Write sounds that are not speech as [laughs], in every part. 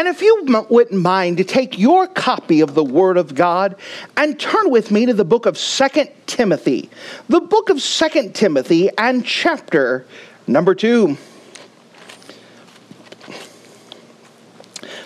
And if you wouldn't mind to take your copy of the Word of God and turn with me to the book of Second Timothy, the book of Second Timothy and chapter number 2.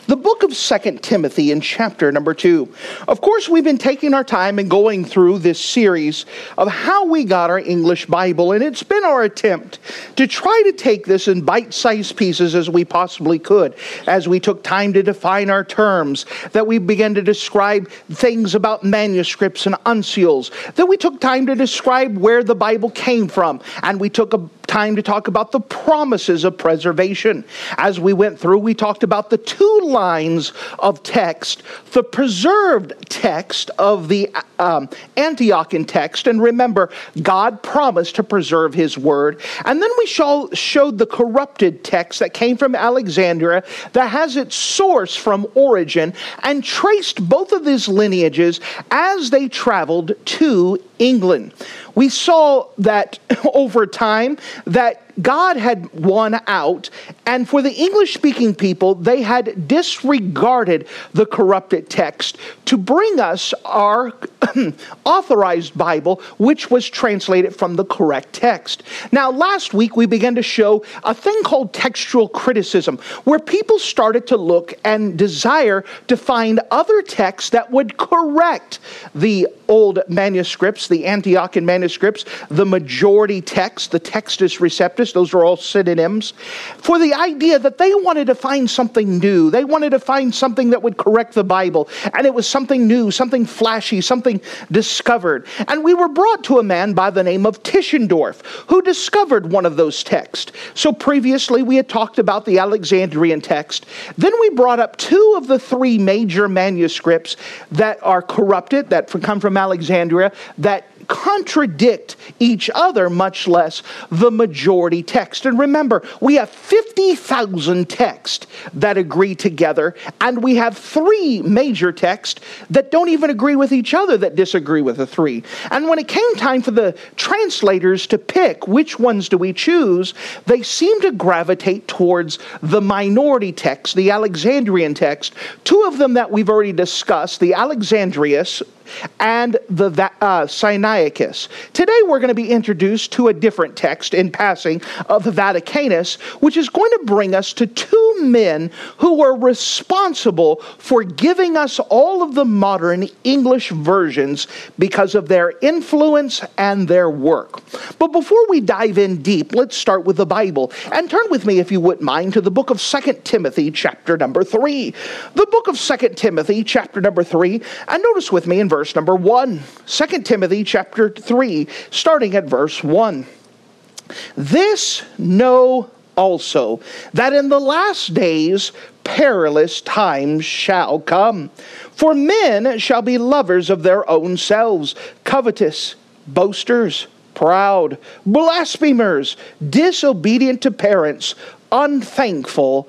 The book of Second Timothy in chapter number 2. Of course, we've been taking our time and going through this series of how we got our English Bible, and it's been our attempt to try to take this in bite sized pieces as we possibly could, as we took time to define our terms, that we began to describe things about manuscripts and uncials, that we took time to describe where the Bible came from, and we took a time to talk about the promises of preservation. As we went through, we talked about the two lines of text, the preserved text of the um, Antiochian text. And remember, God promised to preserve his word. And then we show, showed the corrupted text that came from Alexandria that has its source from Origen and traced both of these lineages as they traveled to England. We saw that [laughs] over time that God had won out, and for the English speaking people, they had disregarded the corrupted text to bring us our [clears throat] authorized Bible, which was translated from the correct text. Now, last week we began to show a thing called textual criticism, where people started to look and desire to find other texts that would correct the old manuscripts, the Antiochian manuscripts, the majority text, the Textus Receptus, those are all synonyms, for the idea that they wanted to find something new. They wanted to find something that would correct the Bible, and it was something new, something flashy, something discovered. And we were brought to a man by the name of Tischendorf, who discovered one of those texts. So previously we had talked about the Alexandrian text. Then we brought up two of the three major manuscripts that are corrupted, that come from Alexandria, that contradict each other, much less the majority text. And remember, we have 50,000 texts that agree together, and we have three major texts that don't even agree with each other, that disagree with the three. And when it came time for the translators to pick which ones do we choose, they seem to gravitate towards the minority text, the Alexandrian text. Two of them that we've already discussed, the Alexandrius, and the uh, Sinaiticus. Today we're going to be introduced to a different text in passing of the Vaticanus, which is going to bring us to two men who were responsible for giving us all of the modern English versions because of their influence and their work. But before we dive in deep, let's start with the Bible. And turn with me, if you wouldn't mind, to the book of Second Timothy, chapter number 3. The book of Second Timothy, chapter number 3, and notice with me in verse number 1. 2 Timothy chapter 3, starting at verse 1. This know also that in the last days perilous times shall come. For men shall be lovers of their own selves, covetous, boasters, proud, blasphemers, disobedient to parents, unthankful,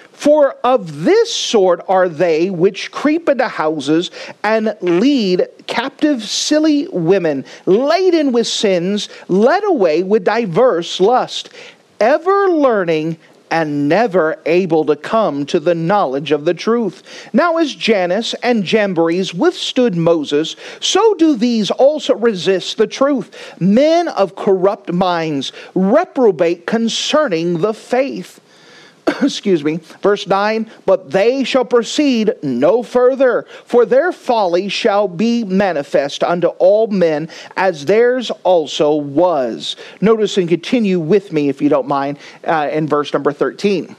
For of this sort are they which creep into houses and lead captive silly women, laden with sins, led away with diverse lust, ever learning and never able to come to the knowledge of the truth. Now, as Jannes and Jambres withstood Moses, so do these also resist the truth. Men of corrupt minds reprobate concerning the faith. [coughs] excuse me, verse 9, but they shall proceed no further, for their folly shall be manifest unto all men, as theirs also was. Notice and continue with me, if you don't mind, uh, in verse number 13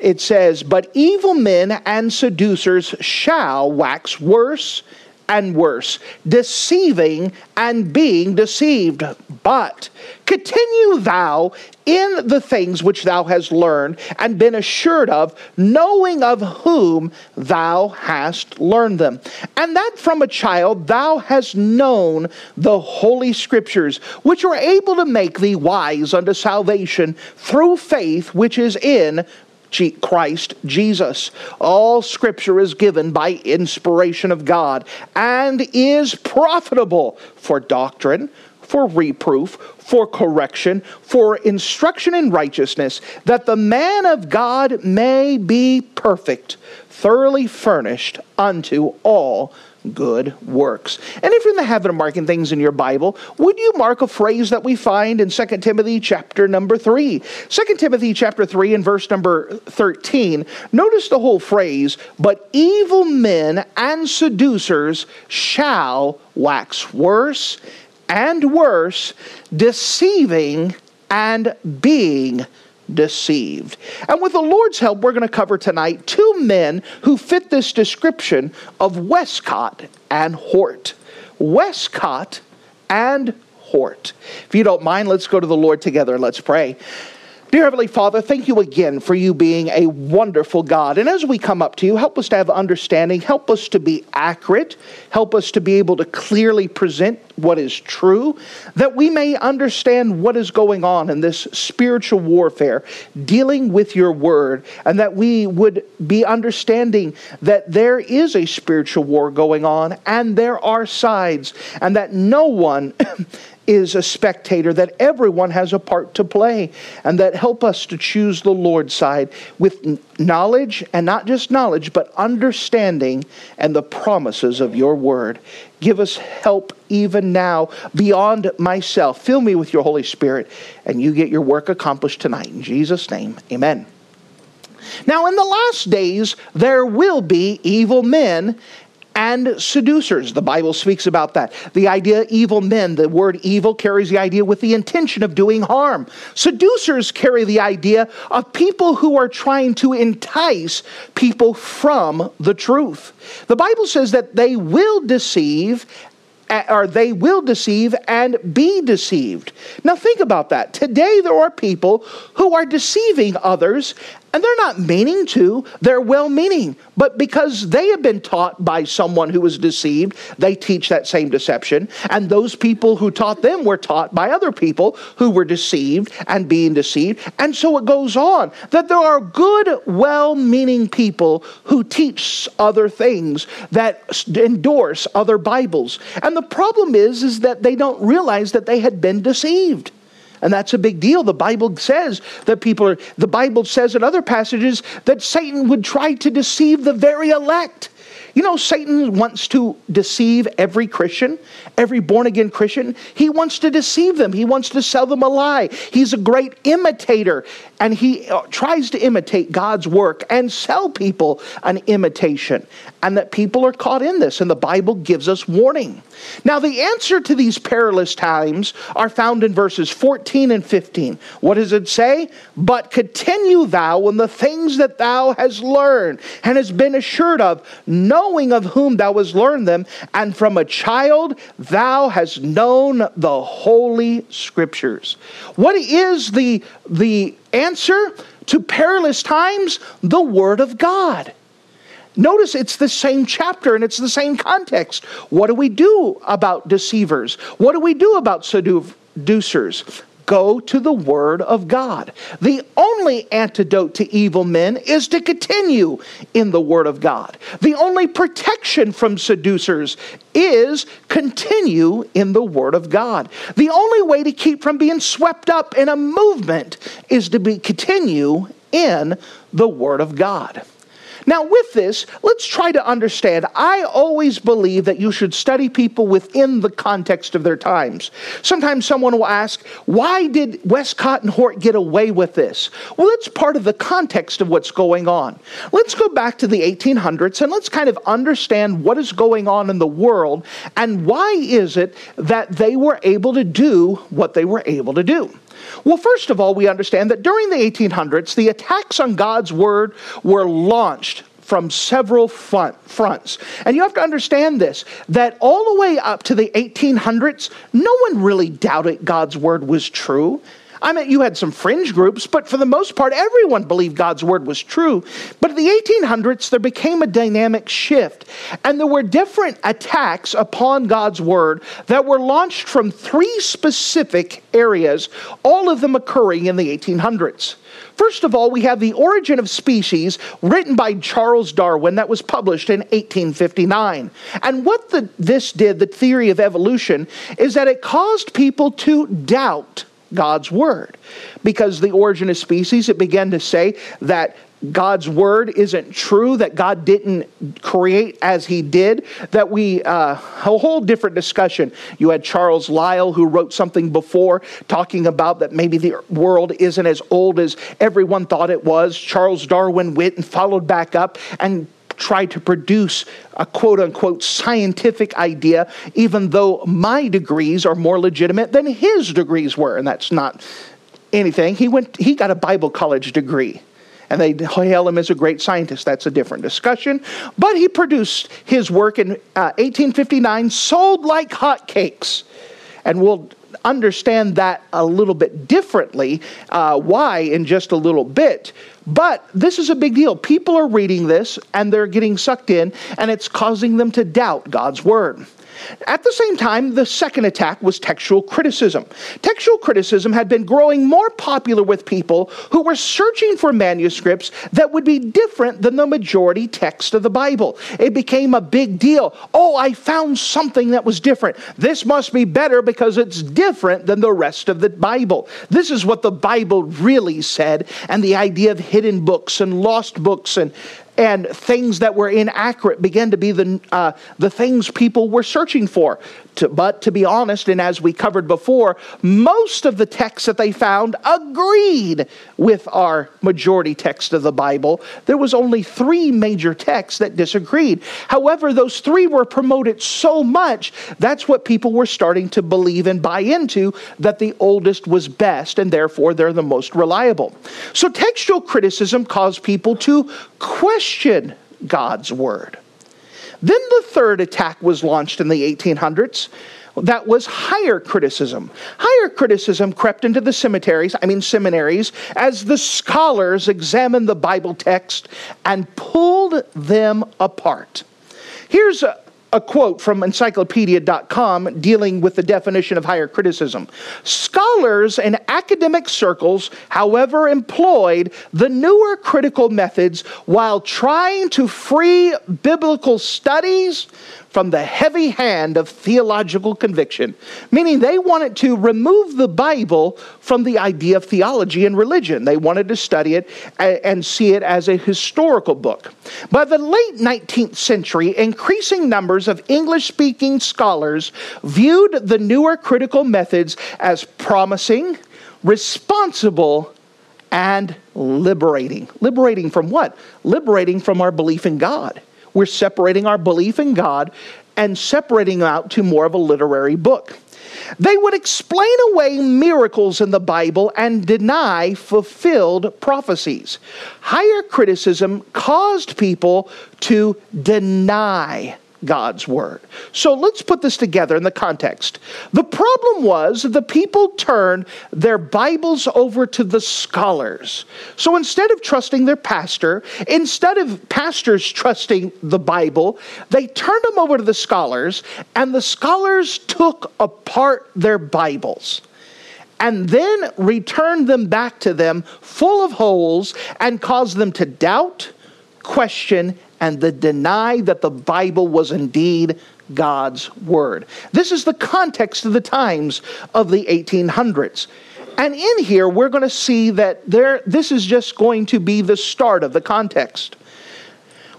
it says, But evil men and seducers shall wax worse and worse, deceiving and being deceived. But continue thou in the things which thou hast learned and been assured of, knowing of whom thou hast learned them. And that from a child thou hast known the holy scriptures, which are able to make thee wise unto salvation through faith which is in Christ Jesus. All scripture is given by inspiration of God and is profitable for doctrine, for reproof, for correction, for instruction in righteousness, that the man of God may be perfect, thoroughly furnished unto all good works. And if you're in the habit of marking things in your Bible, would you mark a phrase that we find in 2 Timothy chapter number 3? 2 Timothy chapter 3 and verse number 13. Notice the whole phrase, but evil men and seducers shall wax worse and worse, deceiving and being deceived. And with the Lord's help, we're going to cover tonight two men who fit this description of Westcott and Hort. Westcott and Hort. If you don't mind, let's go to the Lord together and let's pray. Dear Heavenly Father, thank you again for you being a wonderful God. And as we come up to you, help us to have understanding, help us to be accurate, help us to be able to clearly present what is true, that we may understand what is going on in this spiritual warfare, dealing with your word, and that we would be understanding that there is a spiritual war going on and there are sides, and that no one [coughs] is a spectator, that everyone has a part to play, and that help us to choose the Lord's side with knowledge, and not just knowledge, but understanding and the promises of your word. Give us help even now beyond myself. Fill me with your Holy Spirit, and you get your work accomplished tonight. In Jesus' name, amen. Now, in the last days, there will be evil men and seducers. The Bible speaks about that. The idea evil men, the word evil carries the idea with the intention of doing harm. Seducers carry the idea of people who are trying to entice people from the truth. The Bible says that they will deceive or they will deceive and be deceived. Now, think about that. Today, there are people who are deceiving others and they're not meaning to, they're well meaning. But because they have been taught by someone who was deceived, they teach that same deception. And those people who taught them were taught by other people who were deceived and being deceived. And so it goes on that there are good, well meaning people who teach other things that endorse other Bibles. And the problem is, is that they don't realize that they had been deceived. And that's a big deal. The Bible says that people are, the Bible says in other passages that Satan would try to deceive the very elect. You know, Satan wants to deceive every Christian, every born again Christian. He wants to deceive them, he wants to sell them a lie. He's a great imitator, and he uh, tries to imitate God's work and sell people an imitation. And that people are caught in this, and the Bible gives us warning. Now, the answer to these perilous times are found in verses 14 and 15. What does it say? But continue thou in the things that thou hast learned and hast been assured of, knowing of whom thou hast learned them, and from a child thou hast known the holy scriptures. What is the, the answer to perilous times? The Word of God. Notice it's the same chapter and it's the same context. What do we do about deceivers? What do we do about seducers? Go to the Word of God. The only antidote to evil men is to continue in the Word of God. The only protection from seducers is continue in the Word of God. The only way to keep from being swept up in a movement is to be continue in the Word of God. Now, with this, let's try to understand. I always believe that you should study people within the context of their times. Sometimes someone will ask, why did Westcott and Hort get away with this? Well, it's part of the context of what's going on. Let's go back to the 1800s and let's kind of understand what is going on in the world and why is it that they were able to do what they were able to do. Well, first of all, we understand that during the 1800s, the attacks on God's word were launched from several front, fronts. And you have to understand this that all the way up to the 1800s, no one really doubted God's word was true. I mean, you had some fringe groups, but for the most part, everyone believed God's word was true. But in the 1800s, there became a dynamic shift, and there were different attacks upon God's word that were launched from three specific areas, all of them occurring in the 1800s. First of all, we have The Origin of Species, written by Charles Darwin, that was published in 1859. And what the, this did, the theory of evolution, is that it caused people to doubt God's word. Because the origin of species, it began to say that God's word isn't true, that God didn't create as he did, that we, uh, a whole different discussion. You had Charles Lyell, who wrote something before talking about that maybe the world isn't as old as everyone thought it was. Charles Darwin went and followed back up and try to produce a quote unquote scientific idea, even though my degrees are more legitimate than his degrees were. And that's not anything. He, went, he got a Bible college degree and they hail him as a great scientist. That's a different discussion. But he produced his work in uh, 1859, sold like hotcakes. And we'll understand that a little bit differently, uh, why in just a little bit. But this is a big deal. People are reading this and they're getting sucked in, and it's causing them to doubt God's word. At the same time, the second attack was textual criticism. Textual criticism had been growing more popular with people who were searching for manuscripts that would be different than the majority text of the Bible. It became a big deal. Oh, I found something that was different. This must be better because it's different than the rest of the Bible. This is what the Bible really said, and the idea of hidden books and lost books and and things that were inaccurate began to be the, uh, the things people were searching for. To, but to be honest, and as we covered before, most of the texts that they found agreed with our majority text of the Bible. There was only three major texts that disagreed. However, those three were promoted so much, that's what people were starting to believe and buy into that the oldest was best, and therefore they're the most reliable. So textual criticism caused people to question God's word. Then the third attack was launched in the 1800s. That was higher criticism. Higher criticism crept into the cemeteries, I mean seminaries, as the scholars examined the Bible text and pulled them apart. Here's a, a quote from encyclopedia.com dealing with the definition of higher criticism. Scholars in academic circles, however, employed the newer critical methods while trying to free biblical studies from the heavy hand of theological conviction, meaning they wanted to remove the Bible from the idea of theology and religion. They wanted to study it and see it as a historical book. By the late 19th century, increasing numbers of English speaking scholars viewed the newer critical methods as promising, responsible, and liberating. Liberating from what? Liberating from our belief in God. We're separating our belief in God and separating out to more of a literary book. They would explain away miracles in the Bible and deny fulfilled prophecies. Higher criticism caused people to deny God's word. So let's put this together in the context. The problem was the people turned their Bibles over to the scholars. So instead of trusting their pastor, instead of pastors trusting the Bible, they turned them over to the scholars, and the scholars took apart their Bibles and then returned them back to them full of holes and caused them to doubt, question, and the deny that the Bible was indeed God's Word. This is the context of the times of the 1800s. And in here, we're going to see that there, this is just going to be the start of the context.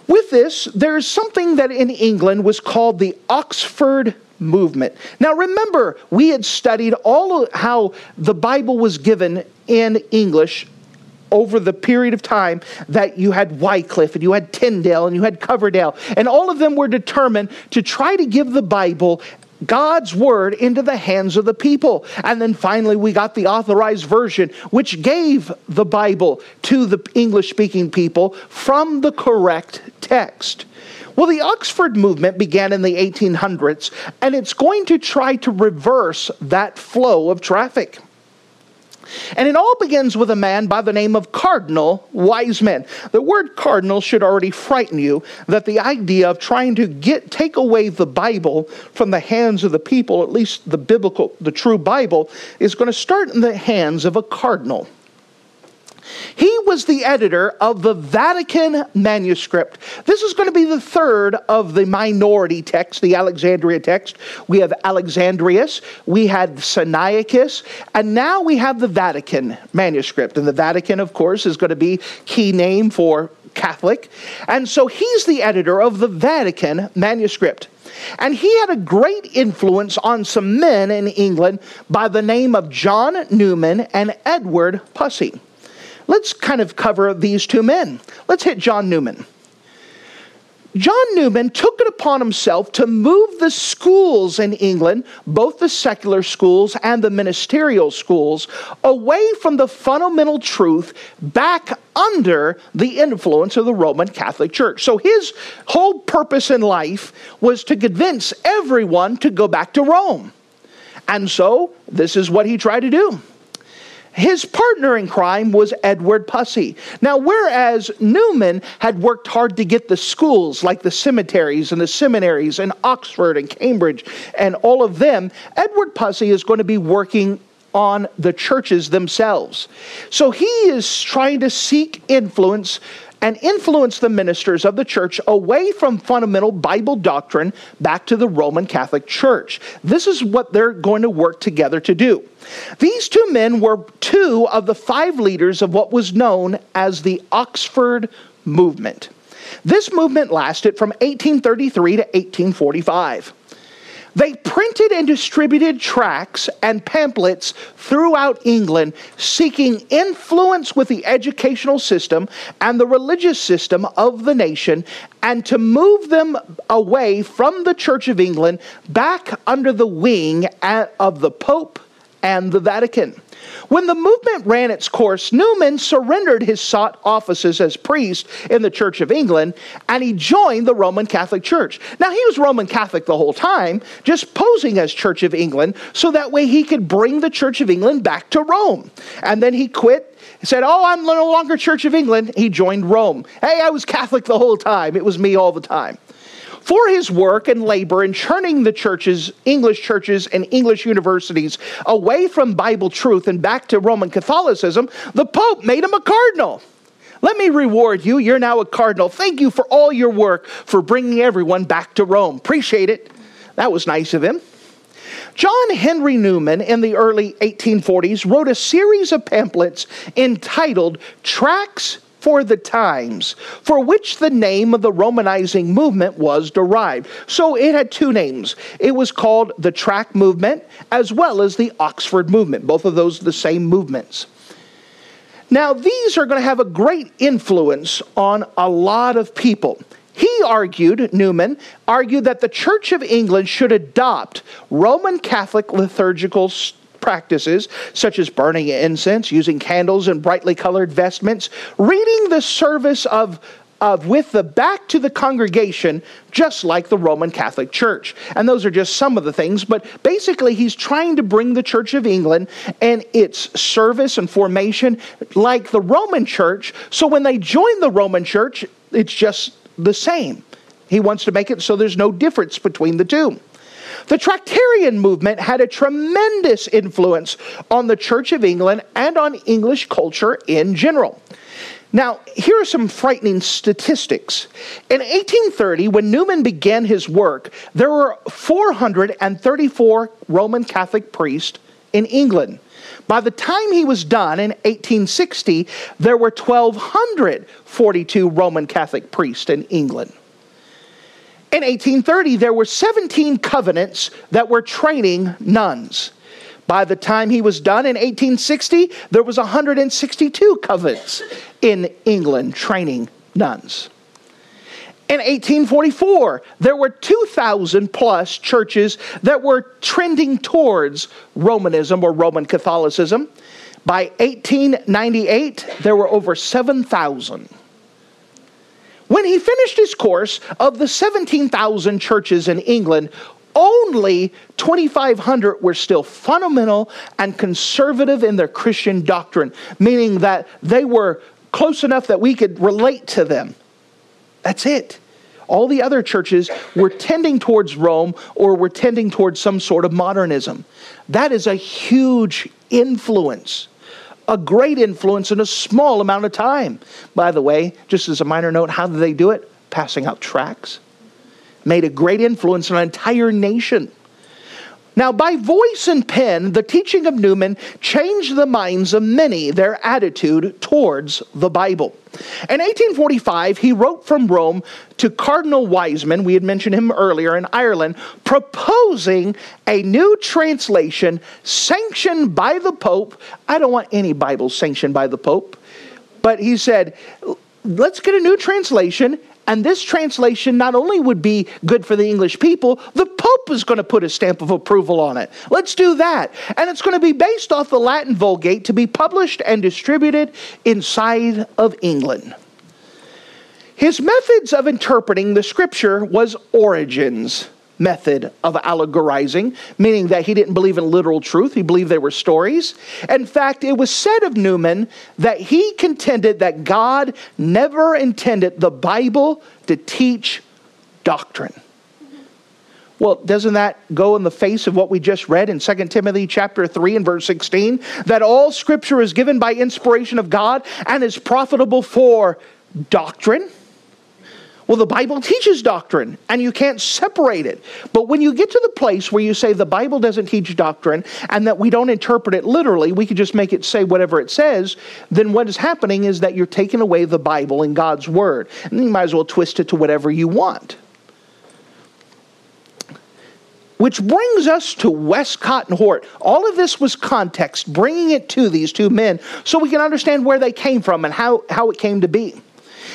With this, there's something that in England was called the Oxford movement. Now remember, we had studied all of how the Bible was given in English over the period of time that you had Wycliffe and you had Tyndale and you had Coverdale, and all of them were determined to try to give the Bible God's word into the hands of the people. And then finally, we got the authorized version, which gave the Bible to the English speaking people from the correct text. Well, the Oxford movement began in the 1800s, and it's going to try to reverse that flow of traffic. And it all begins with a man by the name of Cardinal Wiseman. The word cardinal should already frighten you that the idea of trying to get take away the Bible from the hands of the people, at least the biblical, the true Bible, is going to start in the hands of a cardinal. He was the editor of the Vatican manuscript. This is going to be the third of the minority text, the Alexandria text. We have Alexandrius, we had Sinaiticus, and now we have the Vatican manuscript. And the Vatican, of course, is going to be key name for Catholic. And so he's the editor of the Vatican manuscript. And he had a great influence on some men in England by the name of John Newman and Edward Pusey. Let's kind of cover these two men. Let's hit John Newman. John Newman took it upon himself to move the schools in England, both the secular schools and the ministerial schools, away from the fundamental truth back under the influence of the Roman Catholic Church. So his whole purpose in life was to convince everyone to go back to Rome. And so this is what he tried to do. His partner in crime was Edward Pusey. Now, whereas Newman had worked hard to get the schools like the cemeteries and the seminaries in Oxford and Cambridge and all of them, Edward Pusey is going to be working on the churches themselves. So he is trying to seek influence and influence the ministers of the church away from fundamental Bible doctrine back to the Roman Catholic Church. This is what they're going to work together to do. These two men were two of the five leaders of what was known as the Oxford Movement. This movement lasted from 1833 to 1845. They printed and distributed tracts and pamphlets throughout England seeking influence with the educational system and the religious system of the nation and to move them away from the Church of England back under the wing of the Pope and the Vatican. When the movement ran its course, Newman surrendered his sought offices as priest in the Church of England and he joined the Roman Catholic Church. Now, he was Roman Catholic the whole time, just posing as Church of England so that way he could bring the Church of England back to Rome. And then he quit he said, Oh, I'm no longer Church of England. He joined Rome. Hey, I was Catholic the whole time. It was me all the time. For his work and labor in churning the churches, English churches, and English universities away from Bible truth and back to Roman Catholicism, the Pope made him a cardinal. Let me reward you. You're now a cardinal. Thank you for all your work for bringing everyone back to Rome. Appreciate it. That was nice of him. John Henry Newman in the early 1840s wrote a series of pamphlets entitled Tracts for the times, for which the name of the Romanizing movement was derived. So it had two names. It was called the Tract Movement as well as the Oxford Movement, both of those the same movements. Now, these are going to have a great influence on a lot of people. He argued, Newman argued that the Church of England should adopt Roman Catholic liturgical practices, such as burning incense, using candles and brightly colored vestments, reading the service of of with the back to the congregation, just like the Roman Catholic Church. And those are just some of the things, but basically, he's trying to bring the Church of England and its service and formation like the Roman Church. So when they join the Roman Church, it's just the same. He wants to make it so there's no difference between the two. The Tractarian movement had a tremendous influence on the Church of England and on English culture in general. Now, here are some frightening statistics. In 1830, when Newman began his work, there were 434 Roman Catholic priests in England. By the time he was done in 1860, there were 1,242 Roman Catholic priests in England. In 1830, there were 17 covenants that were training nuns. By the time he was done in 1860, there was 162 covenants in England training nuns. In 1844, there were 2,000 plus churches that were trending towards Romanism or Roman Catholicism. By 1898, there were over 7,000. When he finished his course, of the 17,000 churches in England, only 2,500 were still fundamental and conservative in their Christian doctrine, meaning that they were close enough that we could relate to them. That's it. All the other churches were tending towards Rome or were tending towards some sort of modernism. That is a huge influence, a great influence in a small amount of time. By the way, just as a minor note, how did they do it? Passing out tracts. Made a great influence on an entire nation. Now, by voice and pen, the teaching of Newman changed the minds of many, their attitude towards the Bible. In 1845, he wrote from Rome to Cardinal Wiseman, we had mentioned him earlier in Ireland, proposing a new translation sanctioned by the Pope. I don't want any Bible sanctioned by the Pope, but he said, let's get a new translation and this translation not only would be good for the English people, the Pope is going to put a stamp of approval on it. Let's do that. And it's going to be based off the Latin Vulgate to be published and distributed inside of England. His methods of interpreting the scripture was Origen's method of allegorizing, meaning that he didn't believe in literal truth, he believed they were stories. In fact, it was said of Newman that he contended that God never intended the Bible to teach doctrine. Well, doesn't that go in the face of what we just read in 2 Timothy chapter 3 and verse 16 that all scripture is given by inspiration of God and is profitable for doctrine? Well, the Bible teaches doctrine, and you can't separate it. But when you get to the place where you say the Bible doesn't teach doctrine and that we don't interpret it literally, we could just make it say whatever it says, then what is happening is that you're taking away the Bible and God's Word. And you might as well twist it to whatever you want. Which brings us to Westcott and Hort. All of this was context, bringing it to these two men so we can understand where they came from and how, how it came to be.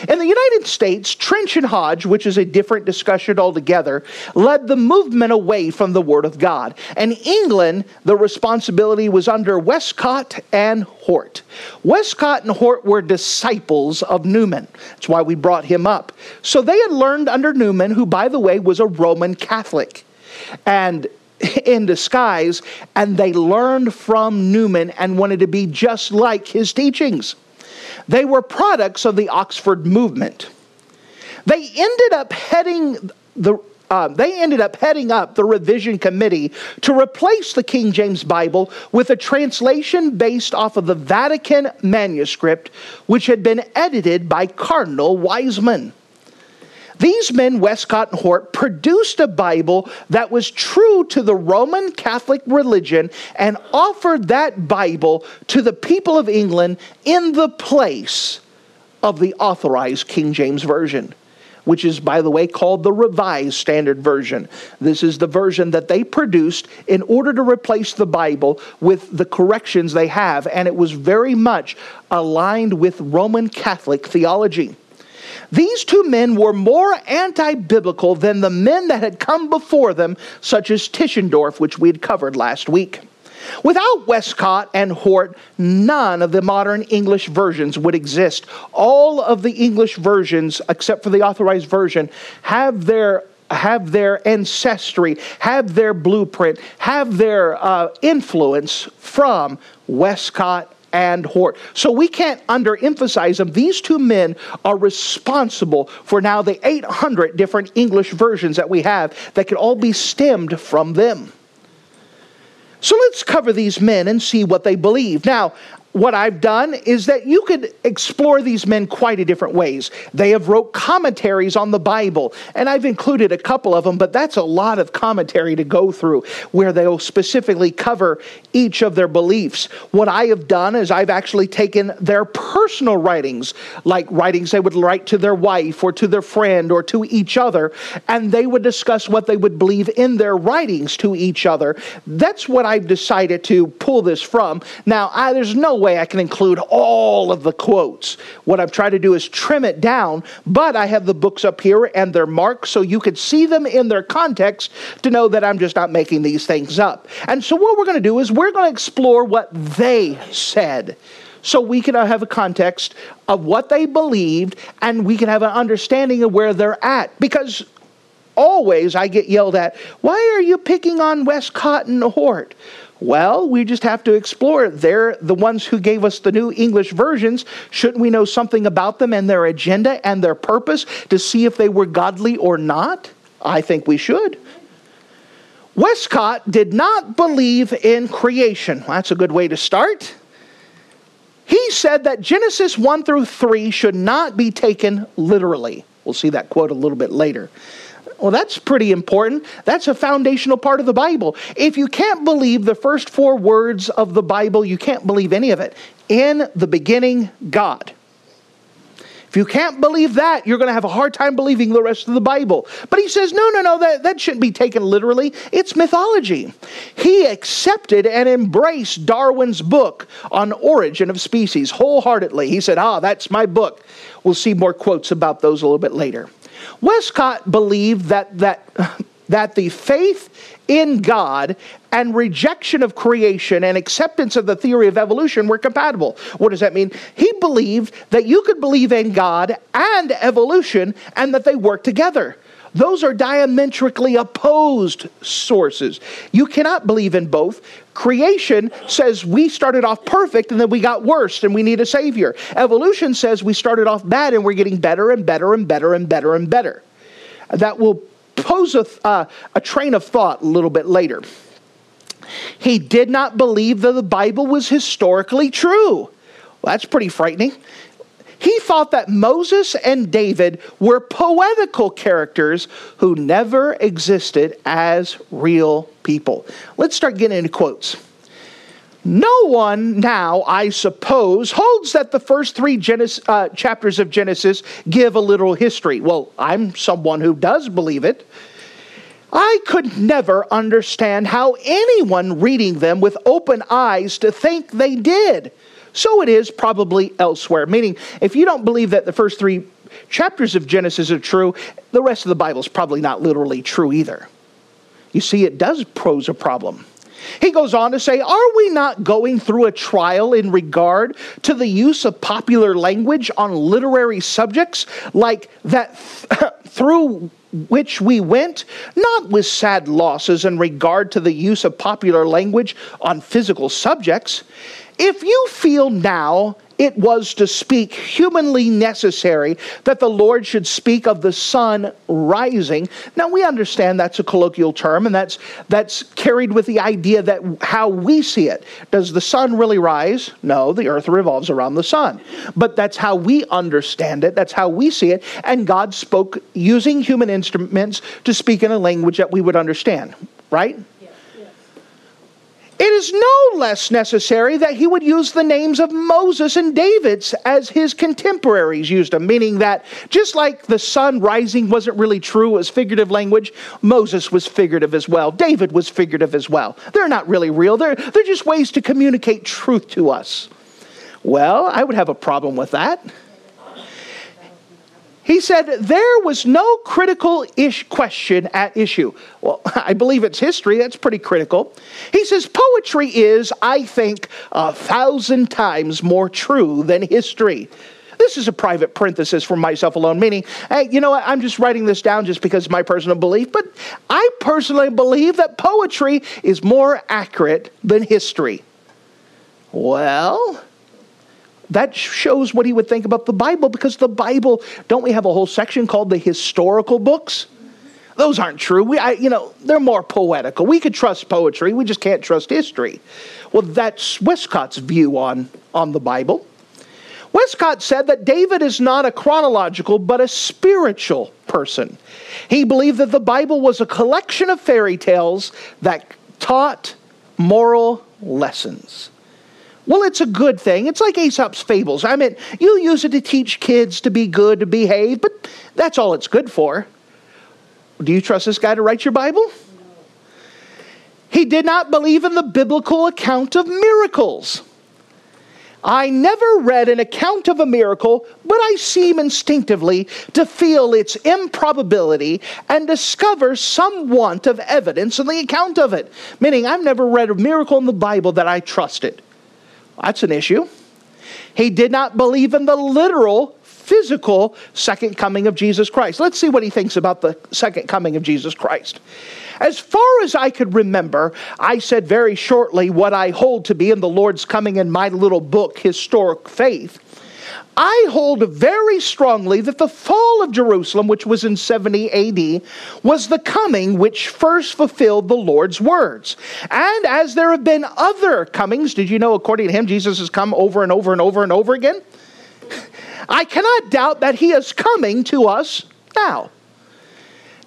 In the United States, Trench and Hodge, which is a different discussion altogether, led the movement away from the Word of God. In England, the responsibility was under Westcott and Hort. Westcott and Hort were disciples of Newman. That's why we brought him up. So they had learned under Newman, who, by the way, was a Roman Catholic. And [laughs] in disguise, and they learned from Newman and wanted to be just like his teachings. They were products of the Oxford movement. They ended up heading the uh, they ended up heading up the revision committee to replace the King James Bible with a translation based off of the Vatican manuscript, which had been edited by Cardinal Wiseman. These men, Westcott and Hort, produced a Bible that was true to the Roman Catholic religion and offered that Bible to the people of England in the place of the authorized King James Version which is, by the way, called the Revised Standard Version. This is the version that they produced in order to replace the Bible with the corrections they have, and it was very much aligned with Roman Catholic theology. These two men were more anti biblical than the men that had come before them, such as Tischendorf, which we had covered last week. Without Westcott and Hort, none of the modern English versions would exist. All of the English versions, except for the authorized version, have their have their ancestry, have their blueprint, have their uh, influence from Westcott and Hort. So we can't underemphasize them. These two men are responsible for now the 800 different English versions that we have that can all be stemmed from them. So let's cover these men and see what they believe. Now, what I've done is that you could explore these men quite a different ways. They have wrote commentaries on the Bible, and I've included a couple of them, but that's a lot of commentary to go through where they'll specifically cover each of their beliefs. What I have done is I've actually taken their personal writings, like writings they would write to their wife or to their friend or to each other, and they would discuss what they would believe in their writings to each other. That's what I've decided to pull this from. Now, I, there's no way I can include all of the quotes. What I've tried to do is trim it down, but I have the books up here and they're marked so you could see them in their context to know that I'm just not making these things up. And so, what we're going to do is we're going to explore what they said so we can have a context of what they believed and we can have an understanding of where they're at. Because always I get yelled at, why are you picking on Westcott and Hort? Well, we just have to explore. They're the ones who gave us the new English versions. Shouldn't we know something about them and their agenda and their purpose to see if they were godly or not? I think we should. Westcott did not believe in creation. That's a good way to start. He said that Genesis 1 through 3 should not be taken literally. We'll see that quote a little bit later. Well, that's pretty important. That's a foundational part of the Bible. If you can't believe the first four words of the Bible, you can't believe any of it. In the beginning, God. If you can't believe that, you're going to have a hard time believing the rest of the Bible. But he says, no, no, no, that, that shouldn't be taken literally. It's mythology. He accepted and embraced Darwin's book on origin of species wholeheartedly. He said, ah, that's my book. We'll see more quotes about those a little bit later. Westcott believed that, that, that the faith in God and rejection of creation and acceptance of the theory of evolution were compatible. What does that mean? He believed that you could believe in God and evolution and that they work together. Those are diametrically opposed sources. You cannot believe in both. Creation says we started off perfect and then we got worse and we need a savior. Evolution says we started off bad and we're getting better and better and better and better and better. That will pose a, uh, a train of thought a little bit later. He did not believe that the Bible was historically true. Well, that's pretty frightening. He thought that Moses and David were poetical characters who never existed as real people. Let's start getting into quotes. No one now, I suppose, holds that the first three Genesis, uh, chapters of Genesis give a literal history. Well, I'm someone who does believe it. I could never understand how anyone reading them with open eyes to think they did. So it is probably elsewhere. Meaning, if you don't believe that the first three chapters of Genesis are true, the rest of the Bible is probably not literally true either. You see, it does pose a problem. He goes on to say, Are we not going through a trial in regard to the use of popular language on literary subjects like that [laughs] through which we went, not with sad losses in regard to the use of popular language on physical subjects? If you feel now it was to speak humanly necessary that the Lord should speak of the sun rising. Now we understand that's a colloquial term and that's that's carried with the idea that how we see it. Does the sun really rise? No, the earth revolves around the sun. But that's how we understand it. That's how we see it and God spoke using human instruments to speak in a language that we would understand, right? It is no less necessary that he would use the names of Moses and David as his contemporaries used them, meaning that just like the sun rising wasn't really true it was figurative language, Moses was figurative as well. David was figurative as well. They're not really real, they're, they're just ways to communicate truth to us. Well, I would have a problem with that. He said there was no critical ish question at issue. Well, [laughs] I believe it's history. That's pretty critical. He says poetry is, I think, a thousand times more true than history. This is a private parenthesis for myself alone, meaning, hey, you know what? I'm just writing this down just because of my personal belief, but I personally believe that poetry is more accurate than history. Well, that shows what he would think about the Bible because the Bible, don't we have a whole section called the historical books? Those aren't true. We, I, you know, they're more poetical. We could trust poetry, we just can't trust history. Well, that's Westcott's view on, on the Bible. Westcott said that David is not a chronological but a spiritual person. He believed that the Bible was a collection of fairy tales that taught moral lessons. Well, it's a good thing. It's like Aesop's fables. I mean, you use it to teach kids to be good, to behave, but that's all it's good for. Do you trust this guy to write your Bible? He did not believe in the biblical account of miracles. I never read an account of a miracle, but I seem instinctively to feel its improbability and discover some want of evidence in the account of it. Meaning, I've never read a miracle in the Bible that I trusted. That's an issue. He did not believe in the literal, physical second coming of Jesus Christ. Let's see what he thinks about the second coming of Jesus Christ. As far as I could remember, I said very shortly what I hold to be in the Lord's coming in my little book, Historic Faith. I hold very strongly that the fall of Jerusalem, which was in 70 AD, was the coming which first fulfilled the Lord's words. And as there have been other comings, did you know, according to him, Jesus has come over and over and over and over again? [laughs] I cannot doubt that he is coming to us now.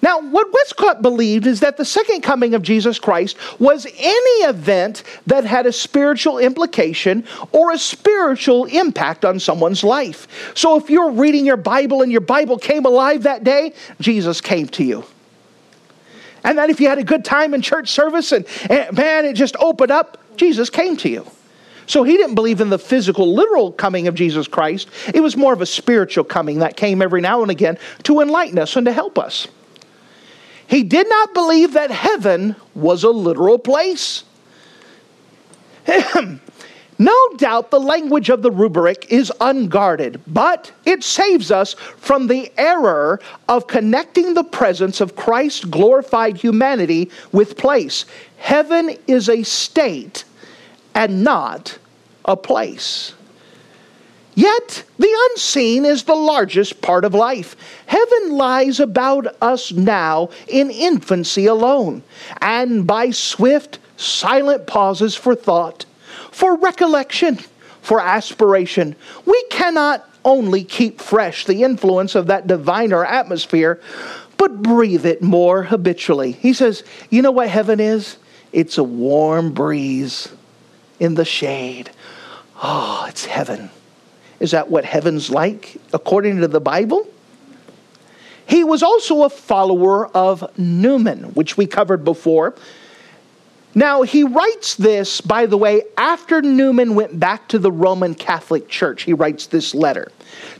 Now, what Westcott believed is that the second coming of Jesus Christ was any event that had a spiritual implication or a spiritual impact on someone's life. So if you're reading your Bible and your Bible came alive that day, Jesus came to you. And that if you had a good time in church service and, and man, it just opened up, Jesus came to you. So he didn't believe in the physical, literal coming of Jesus Christ. It was more of a spiritual coming that came every now and again to enlighten us and to help us. He did not believe that heaven was a literal place. no doubt the language of the rubric is unguarded, but it saves us from the error of connecting the presence of Christ's glorified humanity with place. Heaven is a state and not a place. Yet the unseen is the largest part of life. Heaven lies about us now in infancy alone, and by swift, silent pauses for thought, for recollection, for aspiration. We cannot only keep fresh the influence of that diviner atmosphere, but breathe it more habitually. He says, You know what heaven is? It's a warm breeze in the shade. Oh, it's heaven. Is that what heaven's like according to the Bible? He was also a follower of Newman, which we covered before. Now, he writes this, by the way, after Newman went back to the Roman Catholic Church. He writes this letter.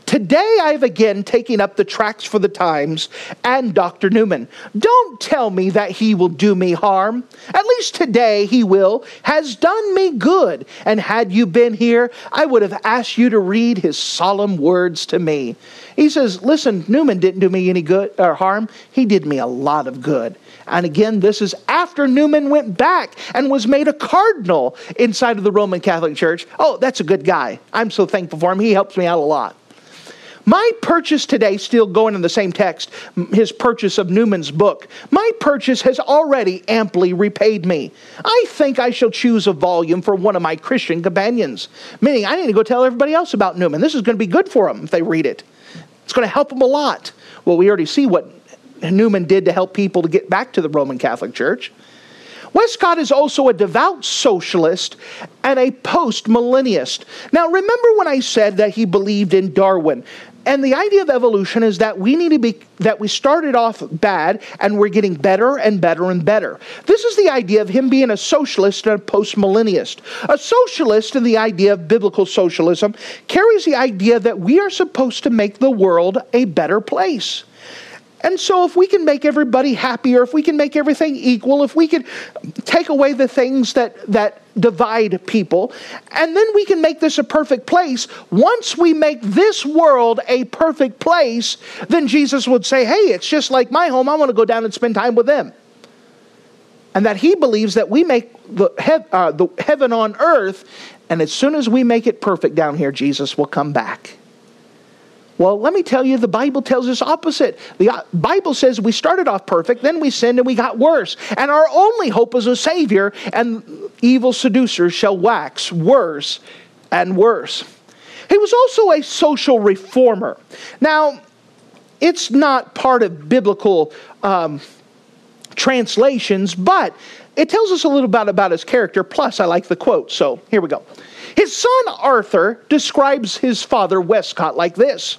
Today I've again taken up the tracts for the Times and Dr. Newman. Don't tell me that he will do me harm. At least today he will, has done me good. And had you been here, I would have asked you to read his solemn words to me. He says, Listen, Newman didn't do me any good or harm. He did me a lot of good. And again, this is after Newman went back and was made a cardinal inside of the Roman Catholic Church. Oh, that's a good guy. I'm so thankful for him. He helps me out a lot. My purchase today, still going in the same text, his purchase of Newman's book, my purchase has already amply repaid me. I think I shall choose a volume for one of my Christian companions. Meaning, I need to go tell everybody else about Newman. This is going to be good for them if they read it. It's going to help them a lot. Well, we already see what Newman did to help people to get back to the Roman Catholic Church. Westcott is also a devout socialist and a post millennialist. Now, remember when I said that he believed in Darwin? And the idea of evolution is that we need to be, that we started off bad and we're getting better and better and better. This is the idea of him being a socialist and a postmillennialist. A socialist in the idea of biblical socialism carries the idea that we are supposed to make the world a better place. And so, if we can make everybody happier, if we can make everything equal, if we can take away the things that, that divide people, and then we can make this a perfect place, once we make this world a perfect place, then Jesus would say, Hey, it's just like my home. I want to go down and spend time with them. And that he believes that we make the, he- uh, the heaven on earth, and as soon as we make it perfect down here, Jesus will come back. Well, let me tell you, the Bible tells us opposite. The uh, Bible says we started off perfect, then we sinned and we got worse. And our only hope is a Savior, and evil seducers shall wax worse and worse. He was also a social reformer. Now, it's not part of biblical um, translations, but it tells us a little bit about his character. Plus, I like the quote, so here we go. His son Arthur describes his father Westcott like this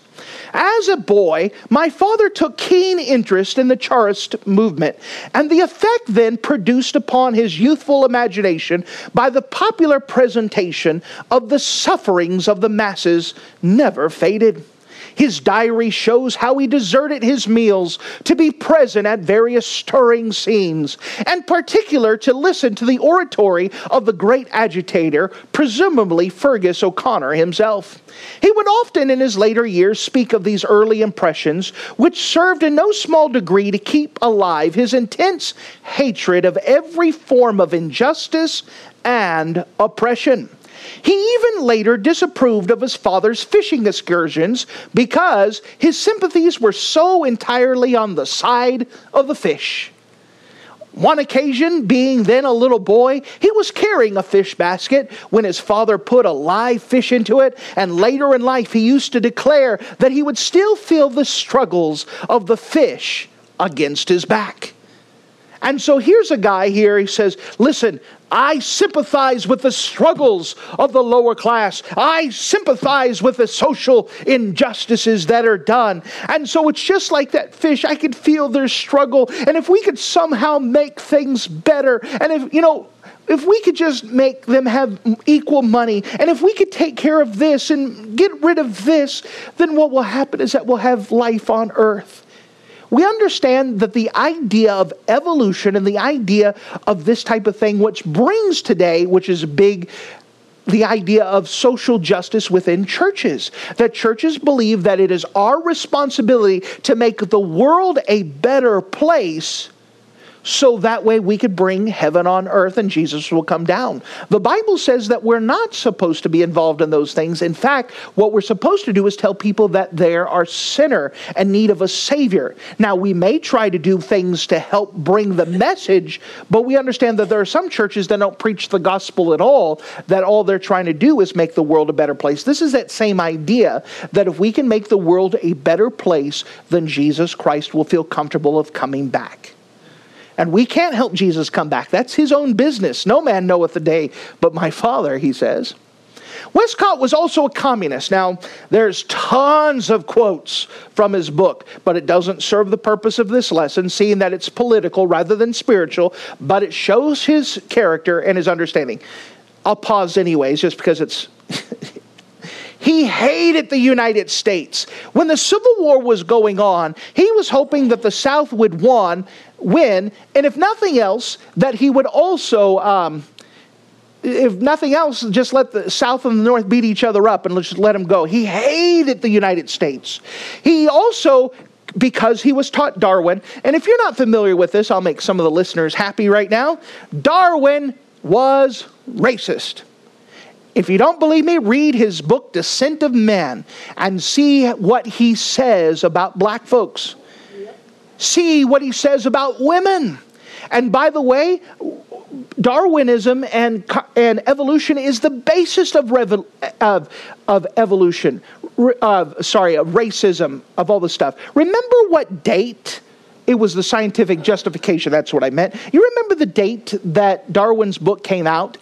As a boy, my father took keen interest in the Chartist movement, and the effect then produced upon his youthful imagination by the popular presentation of the sufferings of the masses never faded. His diary shows how he deserted his meals to be present at various stirring scenes, and particular to listen to the oratory of the great agitator, presumably Feargus O'Connor himself. He would often in his later years speak of these early impressions, which served in no small degree to keep alive his intense hatred of every form of injustice and oppression. He even later disapproved of his father's fishing excursions because his sympathies were so entirely on the side of the fish. One occasion, being then a little boy, he was carrying a fish basket when his father put a live fish into it, and later in life he used to declare that he would still feel the struggles of the fish against his back. And so here's a guy here, he says, Listen, I sympathize with the struggles of the lower class. I sympathize with the social injustices that are done. And so it's just like that fish. I could feel their struggle. And if we could somehow make things better, and if, you know, if we could just make them have equal money, and if we could take care of this and get rid of this, then what will happen is that we'll have life on earth we understand that the idea of evolution and the idea of this type of thing, which brings today, which is big, the idea of social justice within churches. That churches believe that it is our responsibility to make the world a better place so that way we could bring heaven on earth and Jesus will come down. The Bible says that we're not supposed to be involved in those things. In fact, what we're supposed to do is tell people that they are sinner and need of a savior. Now, we may try to do things to help bring the message, but we understand that there are some churches that don't preach the gospel at all, that all they're trying to do is make the world a better place. This is that same idea that if we can make the world a better place, then Jesus Christ will feel comfortable of coming back. And we can't help Jesus come back. That's his own business. No man knoweth the day but my Father, he says. Westcott was also a communist. Now, there's tons of quotes from his book, but it doesn't serve the purpose of this lesson, seeing that it's political rather than spiritual, but it shows his character and his understanding. I'll pause anyways, just because it's. [laughs] he hated the United States. When the Civil War was going on, he was hoping that the South would win win, and if nothing else, that he would also, um, if nothing else, just let the South and the North beat each other up and just let them go. He hated the United States. He also because he was taught Darwin. And if you're not familiar with this, I'll make some of the listeners happy right now. Darwin was racist. If you don't believe me, read his book, Descent of Man, and see what he says about black folks see what he says about women. And by the way, Darwinism and, and evolution is the basis of, revo, of, of evolution, of, sorry, of racism, of all this stuff. Remember what date? It was the scientific justification, that's what I meant. You remember the date that Darwin's book came out?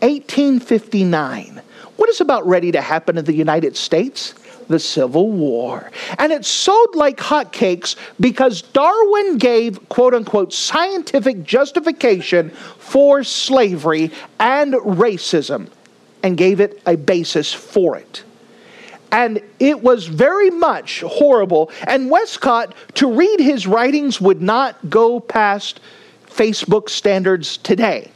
1859. What is about ready to happen in the United States? the Civil War. And it sold like hotcakes because Darwin gave, quote unquote, scientific justification for slavery and racism and gave it a basis for it. And it was very much horrible. And Westcott, to read his writings, would not go past Facebook standards today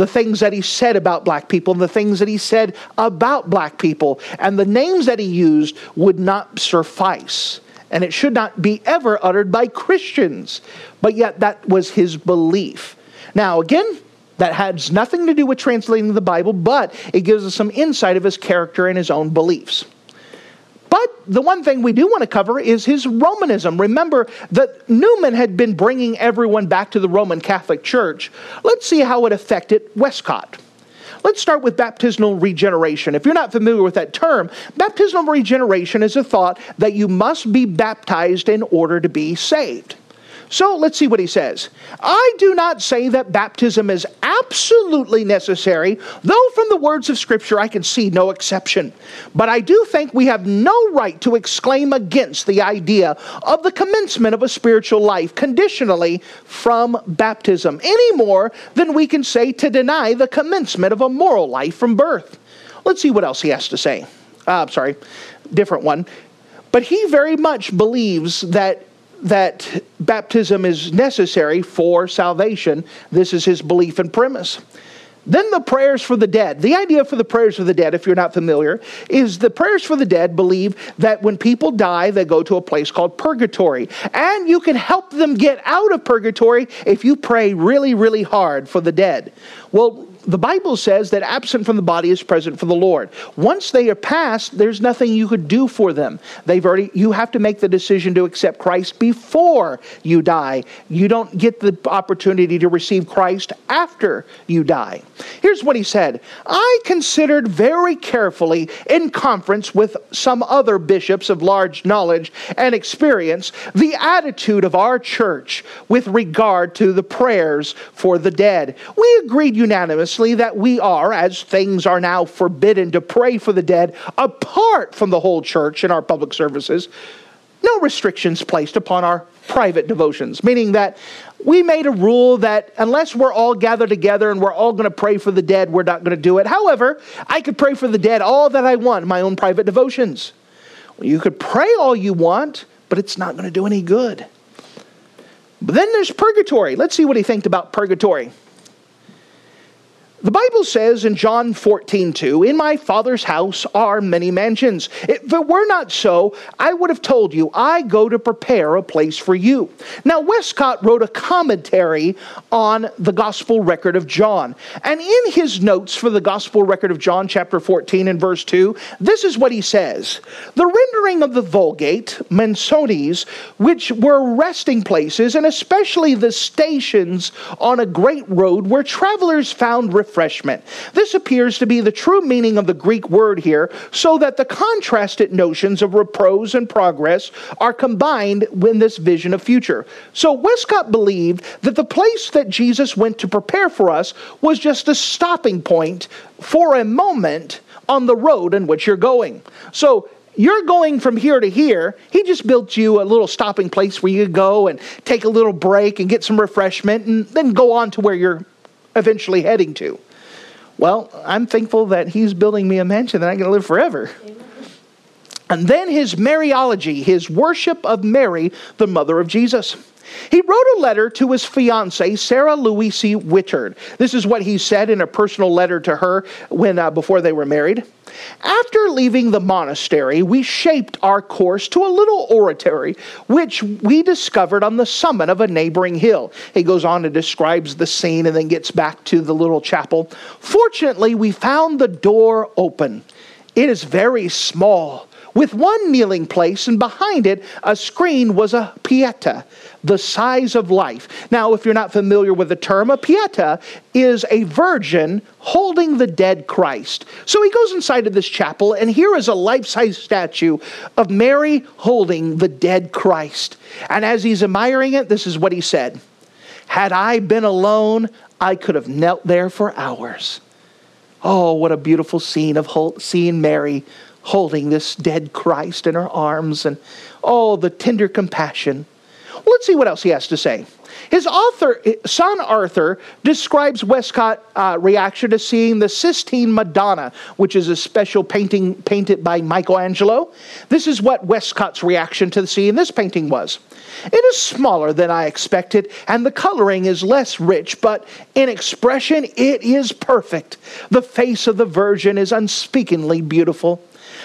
the things that he said about black people and the things that he said about black people and the names that he used would not suffice. And it should not be ever uttered by Christians. But yet, that was his belief. Now, again, that has nothing to do with translating the Bible, but it gives us some insight of his character and his own beliefs. But the one thing we do want to cover is his Romanism. Remember that Newman had been bringing everyone back to the Roman Catholic Church. Let's see how it affected Westcott. Let's start with baptismal regeneration. If you're not familiar with that term, baptismal regeneration is a thought that you must be baptized in order to be saved. So let's see what he says. I do not say that baptism is absolutely necessary, though from the words of Scripture I can see no exception. But I do think we have no right to exclaim against the idea of the commencement of a spiritual life conditionally from baptism, any more than we can say to deny the commencement of a moral life from birth. Let's see what else he has to say. Uh, sorry, different one. But he very much believes that that baptism is necessary for salvation. This is his belief and premise. Then the prayers for the dead. The idea for the prayers for the dead, if you're not familiar, is the prayers for the dead believe that when people die, they go to a place called purgatory. And you can help them get out of purgatory if you pray really, really hard for the dead. Well, the Bible says that absent from the body is present for the Lord. Once they are passed, there's nothing you could do for them. They've already you have to make the decision to accept Christ before you die. You don't get the opportunity to receive Christ after you die. Here's what he said. I considered very carefully in conference with some other bishops of large knowledge and experience the attitude of our church with regard to the prayers for the dead. We agreed unanimously that we are, as things are now forbidden to pray for the dead apart from the whole church in our public services, no restrictions placed upon our private devotions, meaning that we made a rule that unless we're all gathered together and we're all going to pray for the dead, we're not going to do it. However, I could pray for the dead all that I want in my own private devotions. Well, you could pray all you want, but it's not going to do any good. But then there's purgatory. Let's see what he thinks about purgatory. The Bible says in John 14, 2, In my Father's house are many mansions. If it were not so, I would have told you, I go to prepare a place for you. Now, Westcott wrote a commentary on the Gospel record of John. And in his notes for the Gospel record of John, chapter 14 and verse 2, this is what he says The rendering of the Vulgate, Mansiones, which were resting places, and especially the stations on a great road where travelers found refreshment. This appears to be the true meaning of the Greek word here, so that the contrasted notions of repose and progress are combined in this vision of future. So Westcott believed that the place that Jesus went to prepare for us was just a stopping point for a moment on the road in which you're going. So you're going from here to here. He just built you a little stopping place where you go and take a little break and get some refreshment and then go on to where you're eventually heading to. Well, I'm thankful that he's building me a mansion that I can live forever. Amen. And then his Mariology, his worship of Mary, the mother of Jesus. He wrote a letter to his fiancee, Sarah Louise Whittard. This is what he said in a personal letter to her when uh, before they were married. After leaving the monastery, we shaped our course to a little oratory, which we discovered on the summit of a neighboring hill. He goes on and describes the scene and then gets back to the little chapel. Fortunately, we found the door open. It is very small with one kneeling place, and behind it, a screen was a pieta, the size of life. Now, if you're not familiar with the term, a pieta is a virgin holding the dead Christ. So he goes inside of this chapel, and here is a life size statue of Mary holding the dead Christ. And as he's admiring it, this is what he said Had I been alone, I could have knelt there for hours. Oh, what a beautiful scene of seeing Mary holding this dead Christ in her arms and oh, the tender compassion. Well, let's see what else he has to say. His author, son Arthur, describes Westcott's uh, reaction to seeing the Sistine Madonna, which is a special painting painted by Michelangelo. This is what Westcott's reaction to the seeing this painting was. It is smaller than I expected, and the coloring is less rich, but in expression, it is perfect. The face of the Virgin is unspeakably beautiful.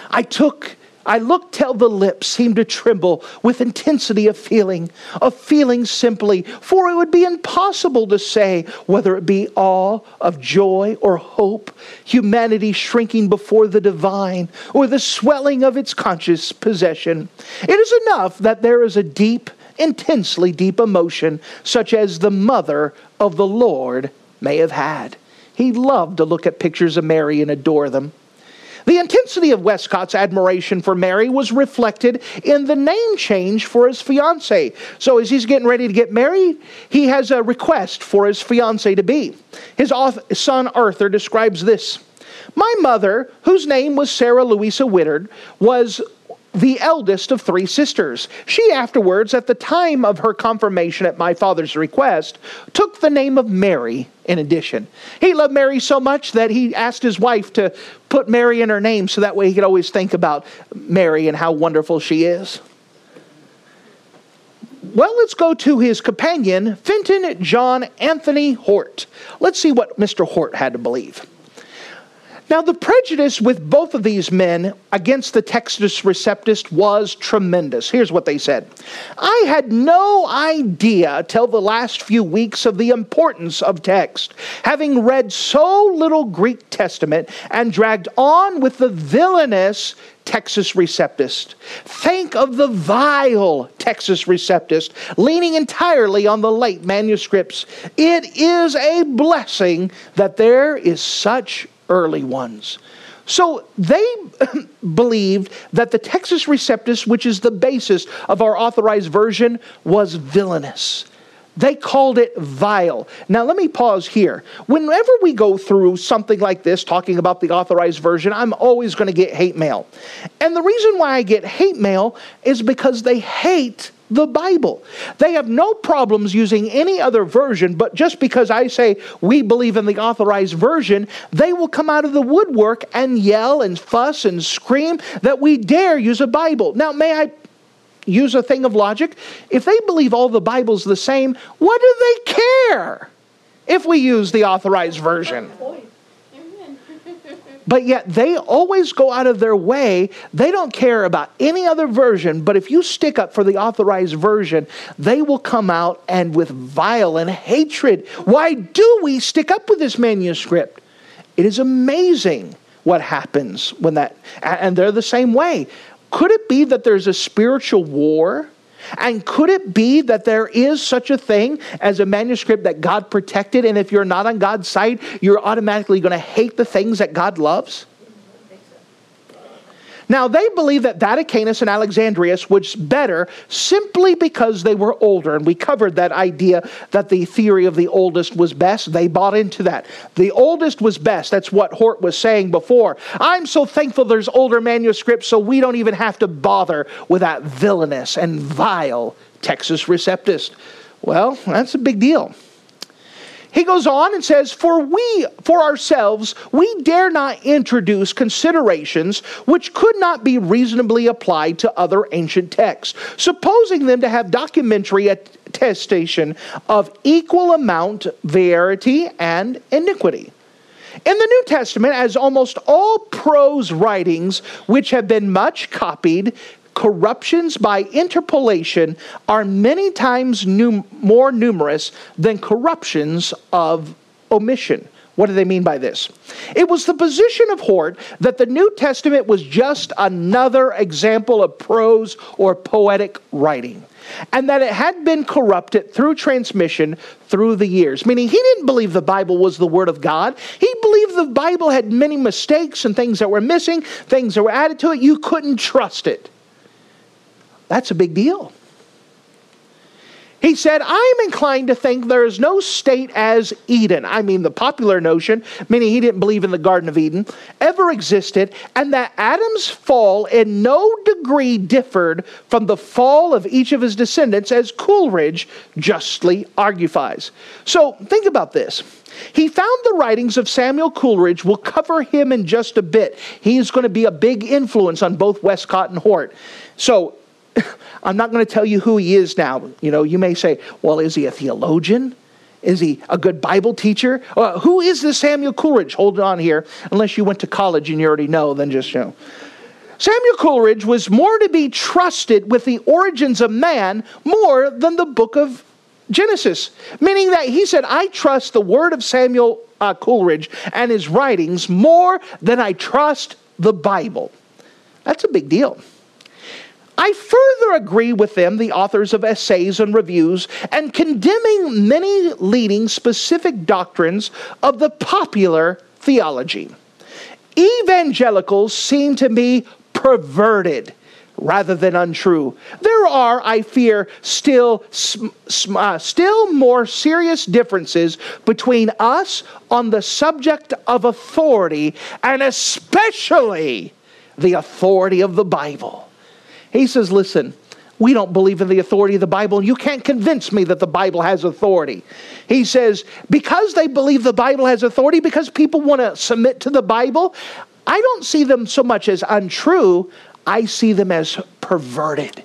I took I looked till the lips seemed to tremble with intensity of feeling, of feeling simply, for it would be impossible to say whether it be awe of joy or hope, humanity shrinking before the divine, or the swelling of its conscious possession. It is enough that there is a deep, intensely deep emotion, such as the mother of the Lord may have had. He loved to look at pictures of Mary and adore them. The intensity of Westcott's admiration for Mary was reflected in the name change for his fiancee. So, as he's getting ready to get married, he has a request for his fiancee to be. His son Arthur describes this My mother, whose name was Sarah Louisa Wittard, was the eldest of three sisters. She afterwards, at the time of her confirmation at my father's request, took the name of Mary in addition. He loved Mary so much that he asked his wife to put Mary in her name so that way he could always think about Mary and how wonderful she is. Well, let's go to his companion, Fenton John Anthony Hort. Let's see what Mr. Hort had to believe. Now, the prejudice with both of these men against the Textus Receptus was tremendous. Here's what they said I had no idea till the last few weeks of the importance of text, having read so little Greek Testament and dragged on with the villainous Textus Receptus. Think of the vile Textus Receptus, leaning entirely on the late manuscripts. It is a blessing that there is such early ones. So they [clears throat] believed that the Textus Receptus, which is the basis of our authorized version, was villainous. They called it vile. Now, let me pause here. Whenever we go through something like this, talking about the authorized version, I'm always going to get hate mail. And the reason why I get hate mail is because they hate the Bible. They have no problems using any other version, but just because I say we believe in the authorized version, they will come out of the woodwork and yell and fuss and scream that we dare use a Bible. Now, may I use a thing of logic? If they believe all the Bible's the same, what do they care if we use the authorized version? But yet they always go out of their way. They don't care about any other version, but if you stick up for the authorized version, they will come out and with violent hatred. Why do we stick up with this manuscript? It is amazing what happens when that, and they're the same way. Could it be that there's a spiritual war? And could it be that there is such a thing as a manuscript that God protected, and if you're not on God's side, you're automatically going to hate the things that God loves? Now, they believe that Vaticanus and Alexandrinus was better simply because they were older. And we covered that idea that the theory of the oldest was best. They bought into that. The oldest was best. That's what Hort was saying before. I'm so thankful there's older manuscripts so we don't even have to bother with that villainous and vile Textus Receptus. Well, that's a big deal. He goes on and says, For we, for ourselves, we dare not introduce considerations which could not be reasonably applied to other ancient texts, supposing them to have documentary attestation of equal amount, verity, and iniquity. In the New Testament, as almost all prose writings which have been much copied, corruptions by interpolation are many times num- more numerous than corruptions of omission. What do they mean by this? It was the position of Hort that the New Testament was just another example of prose or poetic writing, and that it had been corrupted through transmission through the years. Meaning, he didn't believe the Bible was the Word of God. He believed the Bible had many mistakes and things that were missing, things that were added to it. You couldn't trust it. That's a big deal. He said, I'm inclined to think there is no state as Eden. I mean, the popular notion, meaning he didn't believe in the Garden of Eden, ever existed, and that Adam's fall in no degree differed from the fall of each of his descendants, as Coleridge justly argues. So think about this. He found the writings of Samuel Coleridge. We'll cover him in just a bit. He's going to be a big influence on both Westcott and Hort. So [laughs] I'm not going to tell you who he is now. You know, you may say, well, is he a theologian? Is he a good Bible teacher? Who is this Samuel Coleridge? Hold on here. Unless you went to college and you already know, then just you know. Samuel Coleridge was more to be trusted with the origins of man more than the book of Genesis. Meaning that he said, I trust the word of Samuel uh, Coleridge and his writings more than I trust the Bible. That's a big deal. I further agree with them, the authors of essays and reviews, and condemning many leading specific doctrines of the popular theology. Evangelicals seem to be perverted rather than untrue. There are, I fear, still uh, still more serious differences between us on the subject of authority and especially the authority of the Bible. He says, "Listen, we don't believe in the authority of the Bible, and you can't convince me that the Bible has authority. He says, because they believe the Bible has authority, because people want to submit to the Bible, I don't see them so much as untrue. I see them as perverted.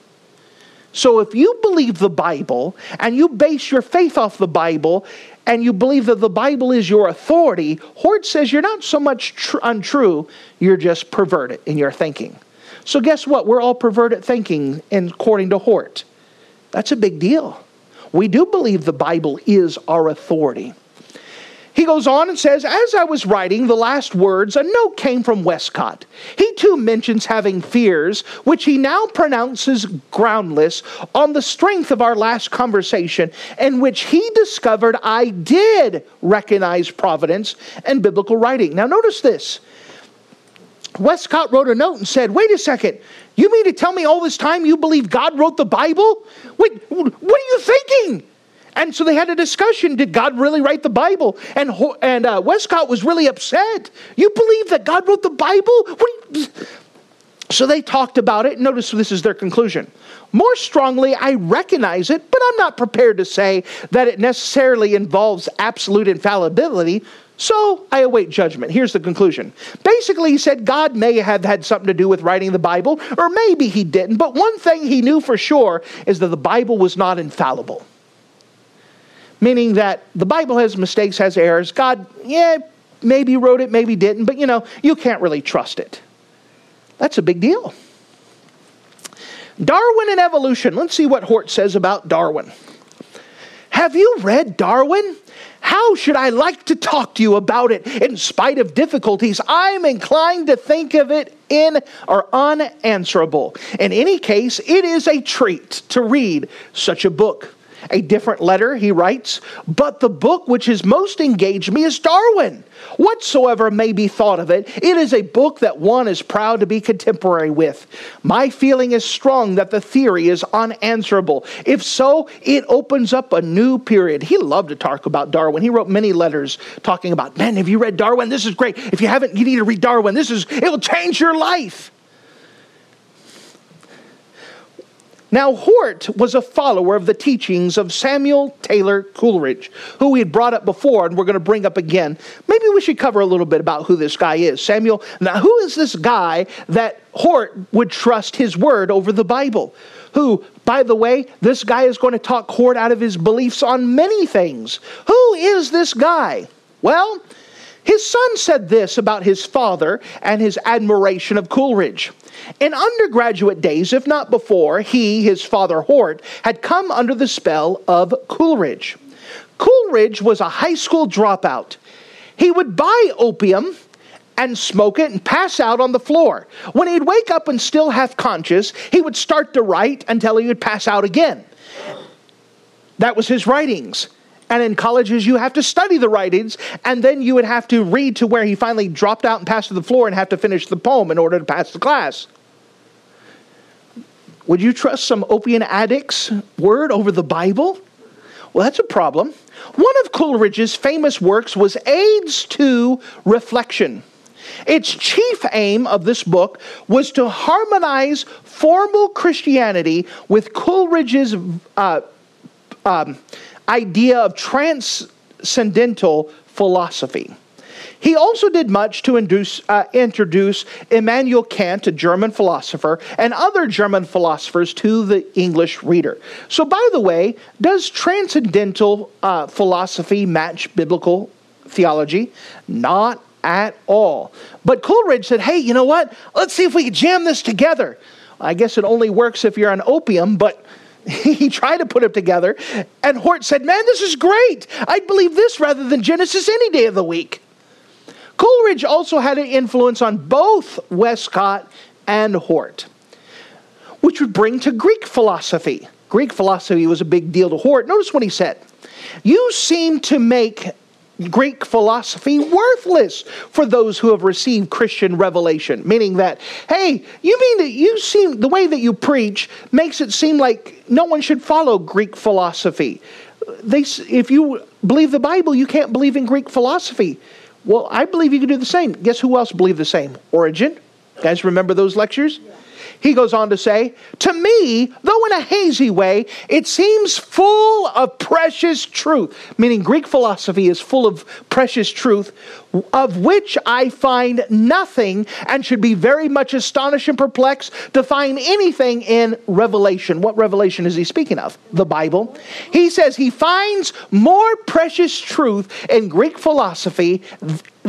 So if you believe the Bible and you base your faith off the Bible and you believe that the Bible is your authority, Hort says you're not so much tr- untrue, you're just perverted in your thinking. So guess what? We're all perverted thinking according to Hort. That's a big deal. We do believe the Bible is our authority. He goes on and says, As I was writing the last words, a note came from Westcott. He too mentions having fears, which he now pronounces groundless, on the strength of our last conversation, in which he discovered I did recognize providence and biblical writing. Now, notice this. Westcott wrote a note and said, Wait a second, you mean to tell me all this time you believe God wrote the Bible? Wait, what are you thinking? And so they had a discussion. Did God really write the Bible? And, and uh, Westcott was really upset. You believe that God wrote the Bible? So they talked about it. Notice this is their conclusion. More strongly, I recognize it, but I'm not prepared to say that it necessarily involves absolute infallibility. So I await judgment. Here's the conclusion. Basically, he said God may have had something to do with writing the Bible, or maybe he didn't. But one thing he knew for sure is that the Bible was not infallible meaning that the Bible has mistakes, has errors. God, yeah, maybe wrote it, maybe didn't, but you know, you can't really trust it. That's a big deal. Darwin and evolution. Let's see what Hort says about Darwin. Have you read Darwin? How should I like to talk to you about it in spite of difficulties? I'm inclined to think of it in or unanswerable. In any case, it is a treat to read such a book a different letter, he writes, but the book which has most engaged me is Darwin. Whatsoever may be thought of it, it is a book that one is proud to be contemporary with. My feeling is strong that the theory is unanswerable. If so, it opens up a new period. He loved to talk about Darwin. He wrote many letters talking about, man, have you read Darwin? This is great. If you haven't, you need to read Darwin. This is, it will change your life. Now, Hort was a follower of the teachings of Samuel Taylor Coleridge, who we had brought up before and we're going to bring up again. Maybe we should cover a little bit about who this guy is. Samuel, now, who is this guy that Hort would trust his word over the Bible? Who, by the way, this guy is going to talk Hort out of his beliefs on many things. Who is this guy? Well, his son said this about his father and his admiration of Coleridge. In undergraduate days, if not before, he, his father Hort, had come under the spell of Coleridge. Coleridge was a high school dropout. He would buy opium and smoke it and pass out on the floor. When he'd wake up and still half conscious, he would start to write until he would pass out again. That was his writings. And in colleges, you have to study the writings, and then you would have to read to where he finally dropped out and passed to the floor and have to finish the poem in order to pass the class. Would you trust some opium addict's word over the Bible? Well, that's a problem. One of Coleridge's famous works was Aids to Reflection. Its chief aim of this book was to harmonize formal Christianity with Coleridge's uh, um, idea of transcendental philosophy. He also did much to induce, uh, introduce Immanuel Kant, a German philosopher, and other German philosophers to the English reader. So, by the way, does transcendental uh, philosophy match biblical theology? Not at all. But Coleridge said, hey, you know what? Let's see if we can jam this together. I guess it only works if you're on opium, but [laughs] he tried to put it together, and Hort said, Man, this is great. I'd believe this rather than Genesis any day of the week. Coleridge also had an influence on both Westcott and Hort. which would bring to Greek philosophy. Greek philosophy was a big deal to Hort. Notice what he said. You seem to make Greek philosophy worthless for those who have received Christian revelation. Meaning that, hey, you mean that you seem, the way that you preach makes it seem like no one should follow Greek philosophy. They, if you believe the Bible, you can't believe in Greek philosophy. Well, I believe you can do the same. Guess who else believed the same? Origen. Guys, remember those lectures? Yeah. He goes on to say, To me, though in a hazy way, it seems full of precious truth. Meaning, Greek philosophy is full of precious truth, of which I find nothing and should be very much astonished and perplexed to find anything in Revelation. What Revelation is he speaking of? The Bible. He says he finds more precious truth in Greek philosophy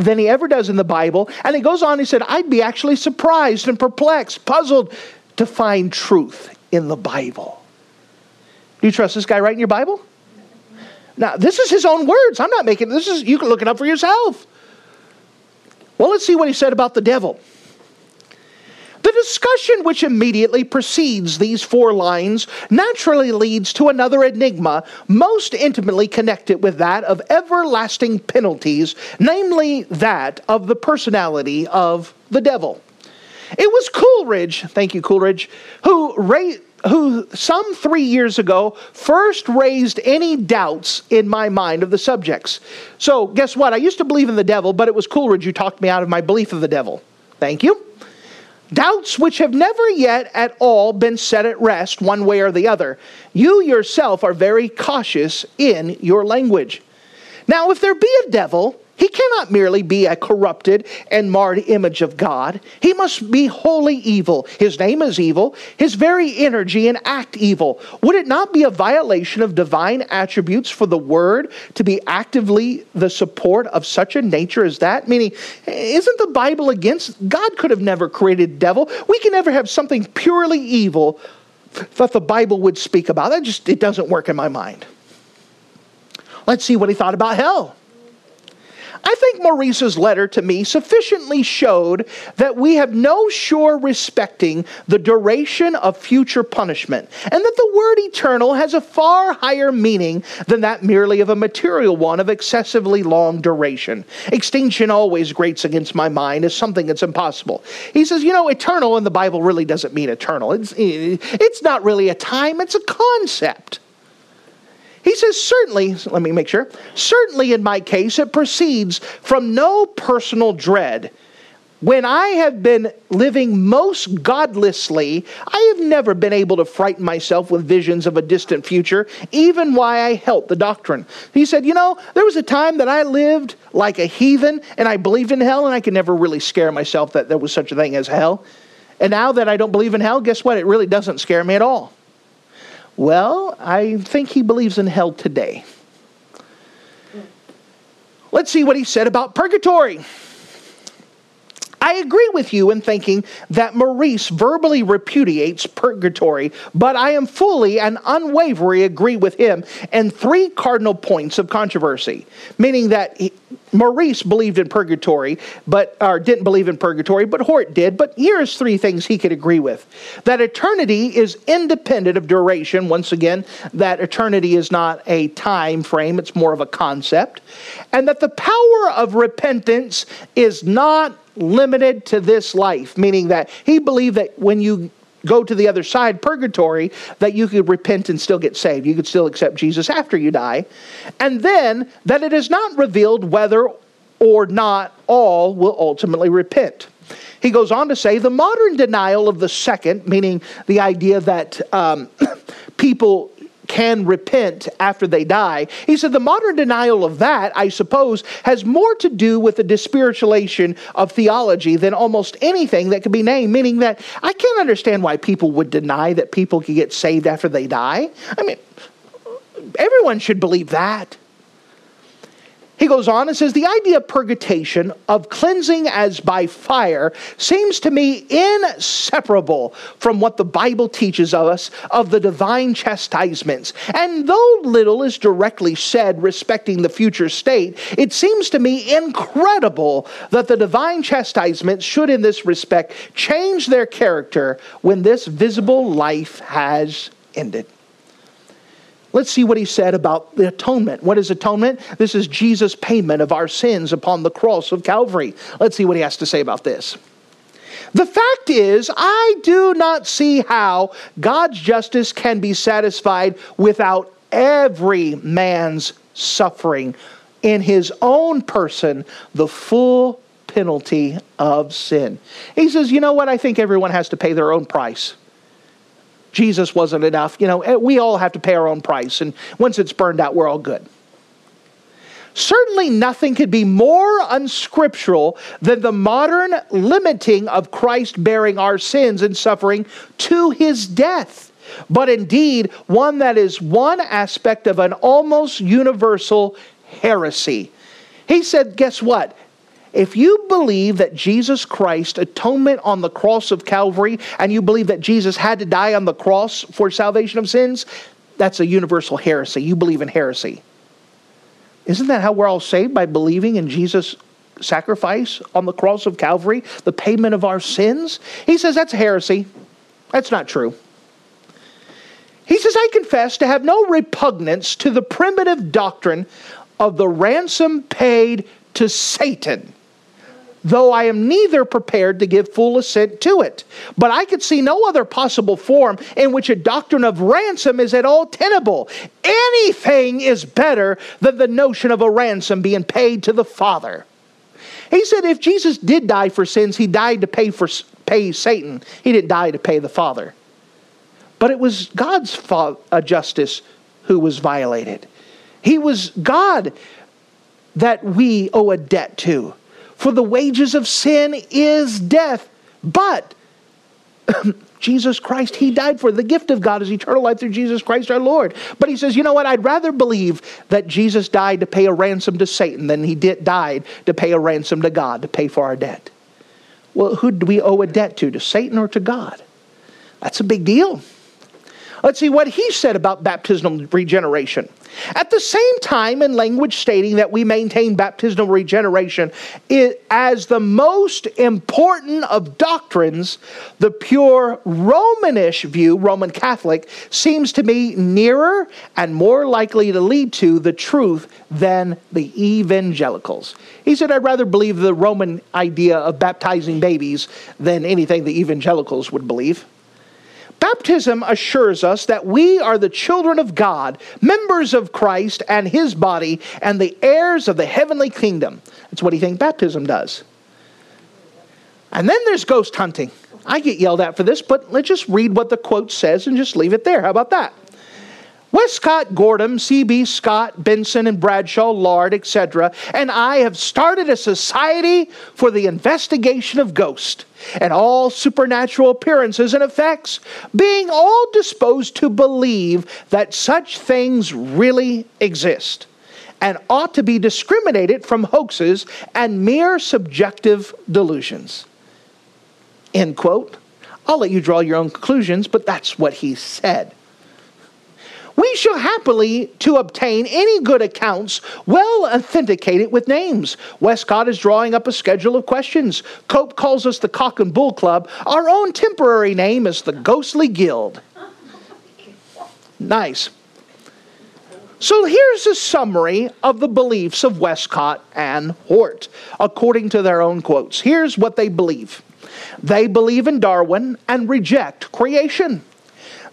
than he ever does in the Bible. And he goes on, he said, I'd be actually surprised and perplexed, puzzled to find truth in the Bible. Do you trust this guy writing your Bible? Now, this is his own words. I'm not making this is you can look it up for yourself. Well, let's see what he said about the devil. The discussion which immediately precedes these four lines naturally leads to another enigma most intimately connected with that of everlasting penalties, namely that of the personality of the devil. It was Coleridge, thank you, Coleridge, who raised who some three years ago first raised any doubts in my mind of the subjects. So, guess what? I used to believe in the devil, but it was Coleridge who talked me out of my belief of the devil. Thank you. Doubts which have never yet at all been set at rest, one way or the other. You yourself are very cautious in your language. Now, if there be a devil, he cannot merely be a corrupted and marred image of God. He must be wholly evil. His name is evil, his very energy and act evil. Would it not be a violation of divine attributes for the word to be actively the support of such a nature as that? Meaning, isn't the Bible against God could have never created devil? We can never have something purely evil that the Bible would speak about. That just it doesn't work in my mind. Let's see what he thought about hell. I think Maurice's letter to me sufficiently showed that we have no sure respecting the duration of future punishment, and that the word eternal has a far higher meaning than that merely of a material one of excessively long duration. Extinction always grates against my mind as something that's impossible. He says, you know, eternal in the Bible really doesn't mean eternal. It's, it's not really a time, it's a concept. He says, certainly, let me make sure, certainly in my case, it proceeds from no personal dread. When I have been living most godlessly, I have never been able to frighten myself with visions of a distant future, even while I held the doctrine. He said, You know, there was a time that I lived like a heathen and I believed in hell, and I could never really scare myself that there was such a thing as hell. And now that I don't believe in hell, guess what? It really doesn't scare me at all. Well, I think he believes in hell today. Let's see what he said about purgatory. I agree with you in thinking that Maurice verbally repudiates purgatory, but I am fully and unwaveringly agree with him in three cardinal points of controversy, meaning that he, Maurice believed in purgatory, but or didn't believe in purgatory, but Hort did. But here's three things he could agree with: that eternity is independent of duration. Once again, that eternity is not a time frame; it's more of a concept, and that the power of repentance is not limited to this life, meaning that he believed that when you go to the other side, purgatory, that you could repent and still get saved. You could still accept Jesus after you die. And then that it is not revealed whether or not all will ultimately repent. He goes on to say the modern denial of the second, meaning the idea that um, [coughs] people can repent after they die. He said the modern denial of that, I suppose, has more to do with the despiritualization of theology than almost anything that could be named, meaning that I can't understand why people would deny that people can get saved after they die. I mean, everyone should believe that. He goes on and says the idea of purgation, of cleansing as by fire, seems to me inseparable from what the Bible teaches of us of the divine chastisements. And though little is directly said respecting the future state, it seems to me incredible that the divine chastisements should, in this respect, change their character when this visible life has ended. Let's see what he said about the atonement. What is atonement? This is Jesus' payment of our sins upon the cross of Calvary. Let's see what he has to say about this. The fact is, I do not see how God's justice can be satisfied without every man's suffering in his own person the full penalty of sin. He says, You know what? I think everyone has to pay their own price. Jesus wasn't enough. You know, eh, we all have to pay our own price, and once it's burned out, we're all good. Certainly, nothing could be more unscriptural than the modern limiting of Christ bearing our sins and suffering to his death, but indeed one that is one aspect of an almost universal heresy. He said, Guess what? If you believe that Jesus Christ atonement on the cross of Calvary and you believe that Jesus had to die on the cross for salvation of sins, that's a universal heresy. You believe in heresy. Isn't that how we're all saved? By believing in Jesus' sacrifice on the cross of Calvary, the payment of our sins? He says that's heresy. That's not true. He says, I confess to have no repugnance to the primitive doctrine of the ransom paid to Satan though I am neither prepared to give full assent to it. But I could see no other possible form in which a doctrine of ransom is at all tenable. Anything is better than the notion of a ransom being paid to the Father. He said if Jesus did die for sins, he died to pay for pay Satan. He didn't die to pay the Father. But it was God's uh, justice who was violated. He was God that we owe a debt to. For the wages of sin is death. But [clears throat] Jesus Christ, He died for. The gift of God is eternal life through Jesus Christ our Lord. But He says, you know what? I'd rather believe that Jesus died to pay a ransom to Satan than He did, died to pay a ransom to God, to pay for our debt. Well, who do we owe a debt to? To Satan or to God? That's a big deal. Let's see what he said about baptismal regeneration. At the same time, in language stating that we maintain baptismal regeneration as the most important of doctrines, the pure Romanish view, Roman Catholic, seems to me nearer and more likely to lead to the truth than the evangelicals. He said, I'd rather believe the Roman idea of baptizing babies than anything the evangelicals would believe. Baptism assures us that we are the children of God, members of Christ and his body, and the heirs of the heavenly kingdom. That's what do you think baptism does? And then there's ghost hunting. I get yelled at for this, but let's just read what the quote says and just leave it there. How about that? Westcott, Gorham, C.B. Scott, Benson, and Bradshaw, Luard, etc., and I have started a society for the investigation of ghosts and all supernatural appearances and effects, being all disposed to believe that such things really exist and ought to be discriminated from hoaxes and mere subjective delusions. End quote. I'll let you draw your own conclusions, but that's what he said we shall happily to obtain any good accounts well authenticated with names. Westcott is drawing up a schedule of questions. Cope calls us the Cock and Bull Club. Our own temporary name is the Ghostly Guild. Nice. So here's a summary of the beliefs of Westcott and Hort, according to their own quotes. Here's what they believe they believe in Darwin and reject creation.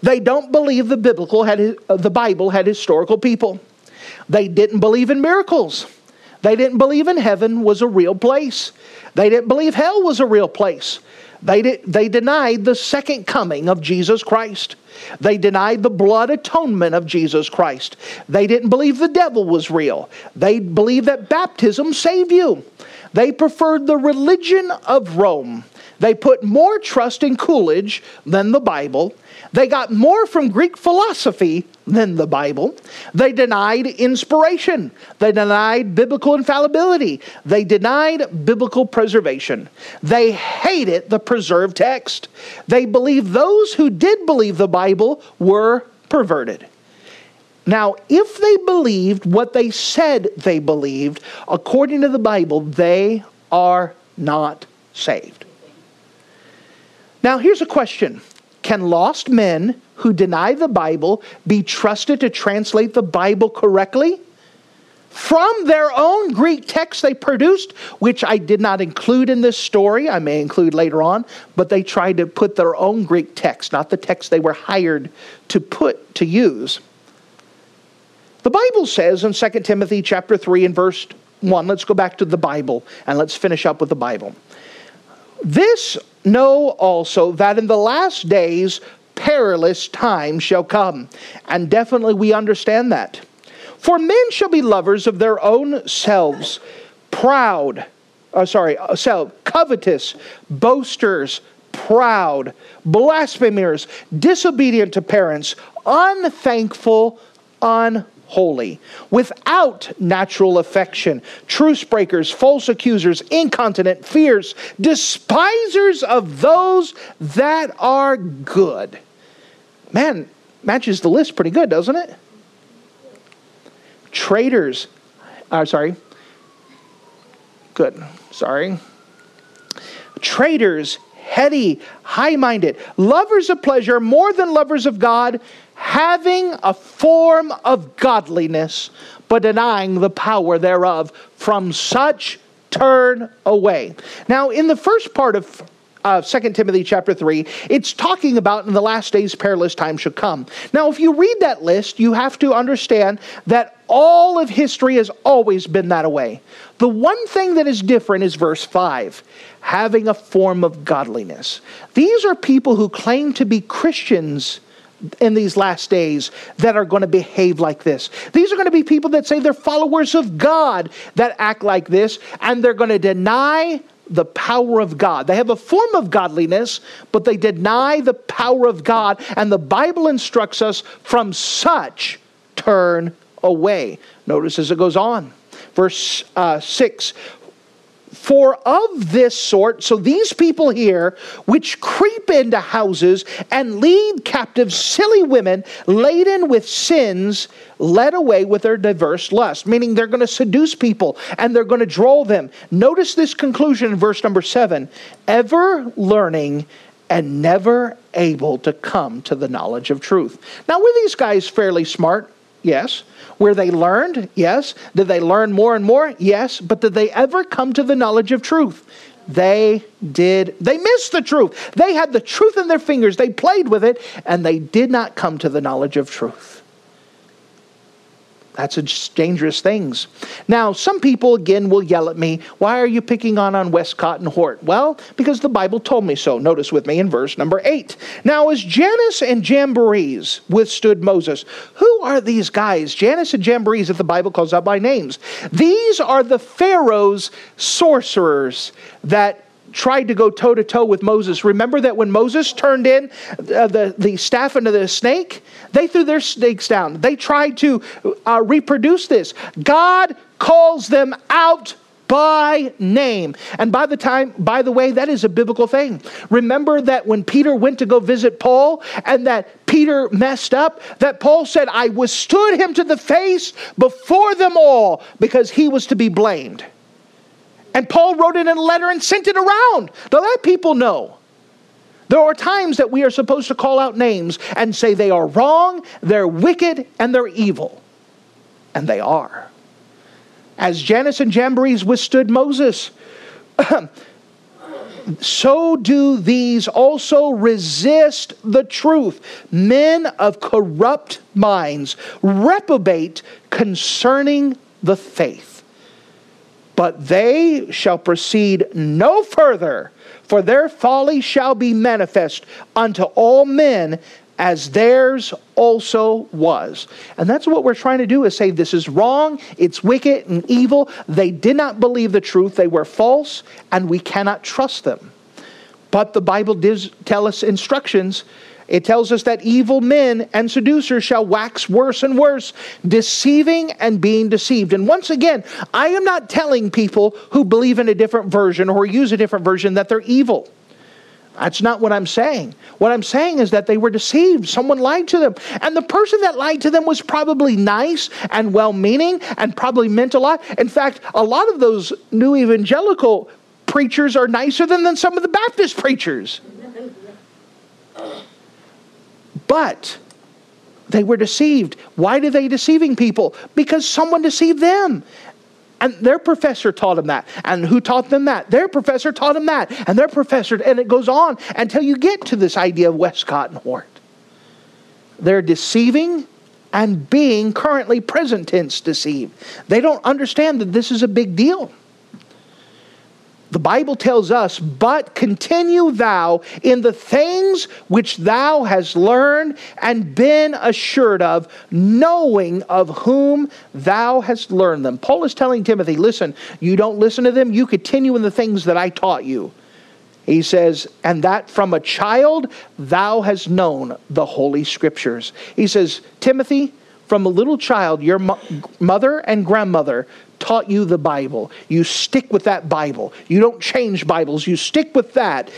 They don't believe the biblical had uh, the Bible had historical people. They didn't believe in miracles. They didn't believe in heaven was a real place. They didn't believe hell was a real place. They, did, they denied the second coming of Jesus Christ. They denied the blood atonement of Jesus Christ. They didn't believe the devil was real. They believed that baptism saved you. They preferred the religion of Rome They put more trust in Coleridge than the Bible. They got more from Greek philosophy than the Bible. They denied inspiration. They denied biblical infallibility. They denied biblical preservation. They hated the preserved text. They believed those who did believe the Bible were perverted. Now, if they believed what they said they believed, according to the Bible, they are not saved. Now, here's a question Can lost men who deny the Bible be trusted to translate the Bible correctly? From their own Greek text they produced, which I did not include in this story, I may include later on, but they tried to put their own Greek text, not the text they were hired to put to use. The Bible says in 2 Timothy chapter 3 and verse 1, let's go back to the Bible and let's finish up with the Bible. This know also that in the last days perilous times shall come. And definitely we understand that. For men shall be lovers of their own selves, proud, uh, sorry, uh, self, covetous, boasters, proud, blasphemers, disobedient to parents, unthankful, unholy holy, without natural affection, truce breakers, false accusers, incontinent, fierce, despisers of those that are good. Man, matches the list pretty good, doesn't it? Traitors, uh, sorry. Good, sorry. Traitors, heady, high minded, lovers of pleasure more than lovers of God, having a form of godliness, but denying the power thereof. From such turn away. Now, in the first part of uh, 2 Timothy chapter 3, it's talking about in the last days perilous times shall come. Now, if you read that list, you have to understand that all of history has always been that way. The one thing that is different is verse 5 having a form of godliness. These are people who claim to be Christians in these last days that are going to behave like this. These are going to be people that say they're followers of God that act like this, and they're going to deny the power of God. They have a form of godliness, but they deny the power of God, and the Bible instructs us from such turn away. Notice as it goes on. Verse uh, 6 for of this sort, so these people here, which creep into houses and lead captive silly women laden with sins, led away with their diverse lust, meaning they're going to seduce people and they're going to draw them. Notice this conclusion in verse number seven ever learning and never able to come to the knowledge of truth. Now, were these guys fairly smart? Yes. Where they learned? Yes. Did they learn more and more? Yes. But did they ever come to the knowledge of truth? They did. They missed the truth. They had the truth in their fingers. They played with it, and they did not come to the knowledge of truth. That's a dangerous things. Now, some people again will yell at me, why are you picking on on Westcott and Hort? Well, because the Bible told me so. Notice with me in verse number 8. Now, as Jannes and Jambres withstood Moses, who are these guys? Jannes and Jambres that the Bible calls out by names. These are the Pharaoh's sorcerers that tried to go toe to toe with Moses. Remember that when Moses turned in uh, the, the staff into the snake, they threw their snakes down. They tried to uh, reproduce this. God calls them out by name. And by the time, by the way, that is a biblical thing. Remember that when Peter went to go visit Paul and that Peter messed up, that Paul said, I withstood him to the face before them all because he was to be blamed. And Paul wrote it in a letter and sent it around to let people know. There are times that we are supposed to call out names and say they are wrong, they're wicked, and they're evil. And they are. As Jannes and Jambres withstood Moses, [clears throat] so do these also resist the truth. Men of corrupt minds reprobate concerning the faith but they shall proceed no further, for their folly shall be manifest unto all men as theirs also was. And that's what we're trying to do is say this is wrong, it's wicked and evil. They did not believe the truth, they were false, and we cannot trust them. But the Bible does tell us instructions. It tells us that evil men and seducers shall wax worse and worse, deceiving and being deceived. And once again, I am not telling people who believe in a different version or use a different version that they're evil. That's not what I'm saying. What I'm saying is that they were deceived. Someone lied to them. And the person that lied to them was probably nice and well meaning and probably meant a lot. In fact, a lot of those new evangelical preachers are nicer than, than some of the Baptist preachers. [laughs] But they were deceived. Why are they deceiving people? Because someone deceived them. And their professor taught them that. And who taught them that? Their professor taught them that. And their professor, and it goes on until you get to this idea of Westcott and Hort. They're deceiving and being currently present tense deceived. They don't understand that this is a big deal. The Bible tells us, but continue thou in the things which thou hast learned and been assured of, knowing of whom thou hast learned them. Paul is telling Timothy, listen, you don't listen to them, you continue in the things that I taught you. He says, and that from a child thou hast known the Holy Scriptures. He says, Timothy, from a little child, your mo- mother and grandmother taught you the Bible. You stick with that Bible. You don't change Bibles. You stick with that.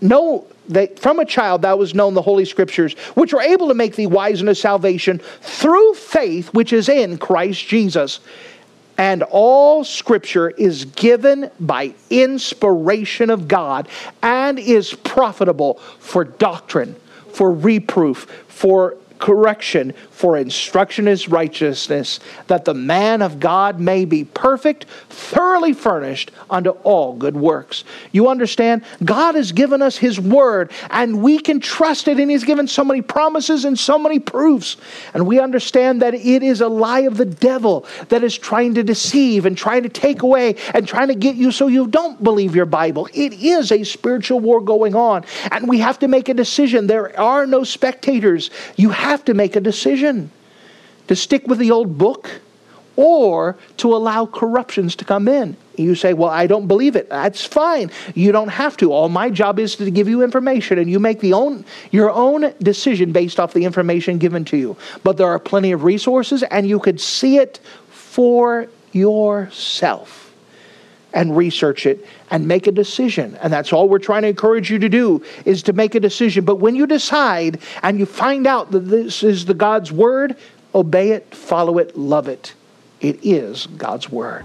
Know that from a child thou was known the Holy Scriptures, which are able to make thee wise unto salvation through faith which is in Christ Jesus. And all Scripture is given by inspiration of God and is profitable for doctrine, for reproof, for correction, for instruction is righteousness, that the man of God may be perfect, thoroughly furnished unto all good works. You understand? God has given us His Word, and we can trust it, and He's given so many promises and so many proofs. And we understand that it is a lie of the devil that is trying to deceive and trying to take away and trying to get you so you don't believe your Bible. It is a spiritual war going on, and we have to make a decision. There are no spectators. You have to make a decision to stick with the old book or to allow corruptions to come in. You say, Well, I don't believe it. That's fine. You don't have to. All my job is to give you information, and you make the own, your own decision based off the information given to you. But there are plenty of resources, and you could see it for yourself and research it and make a decision. And that's all we're trying to encourage you to do is to make a decision. But when you decide and you find out that this is the god's word obey it follow it love it. It is god's word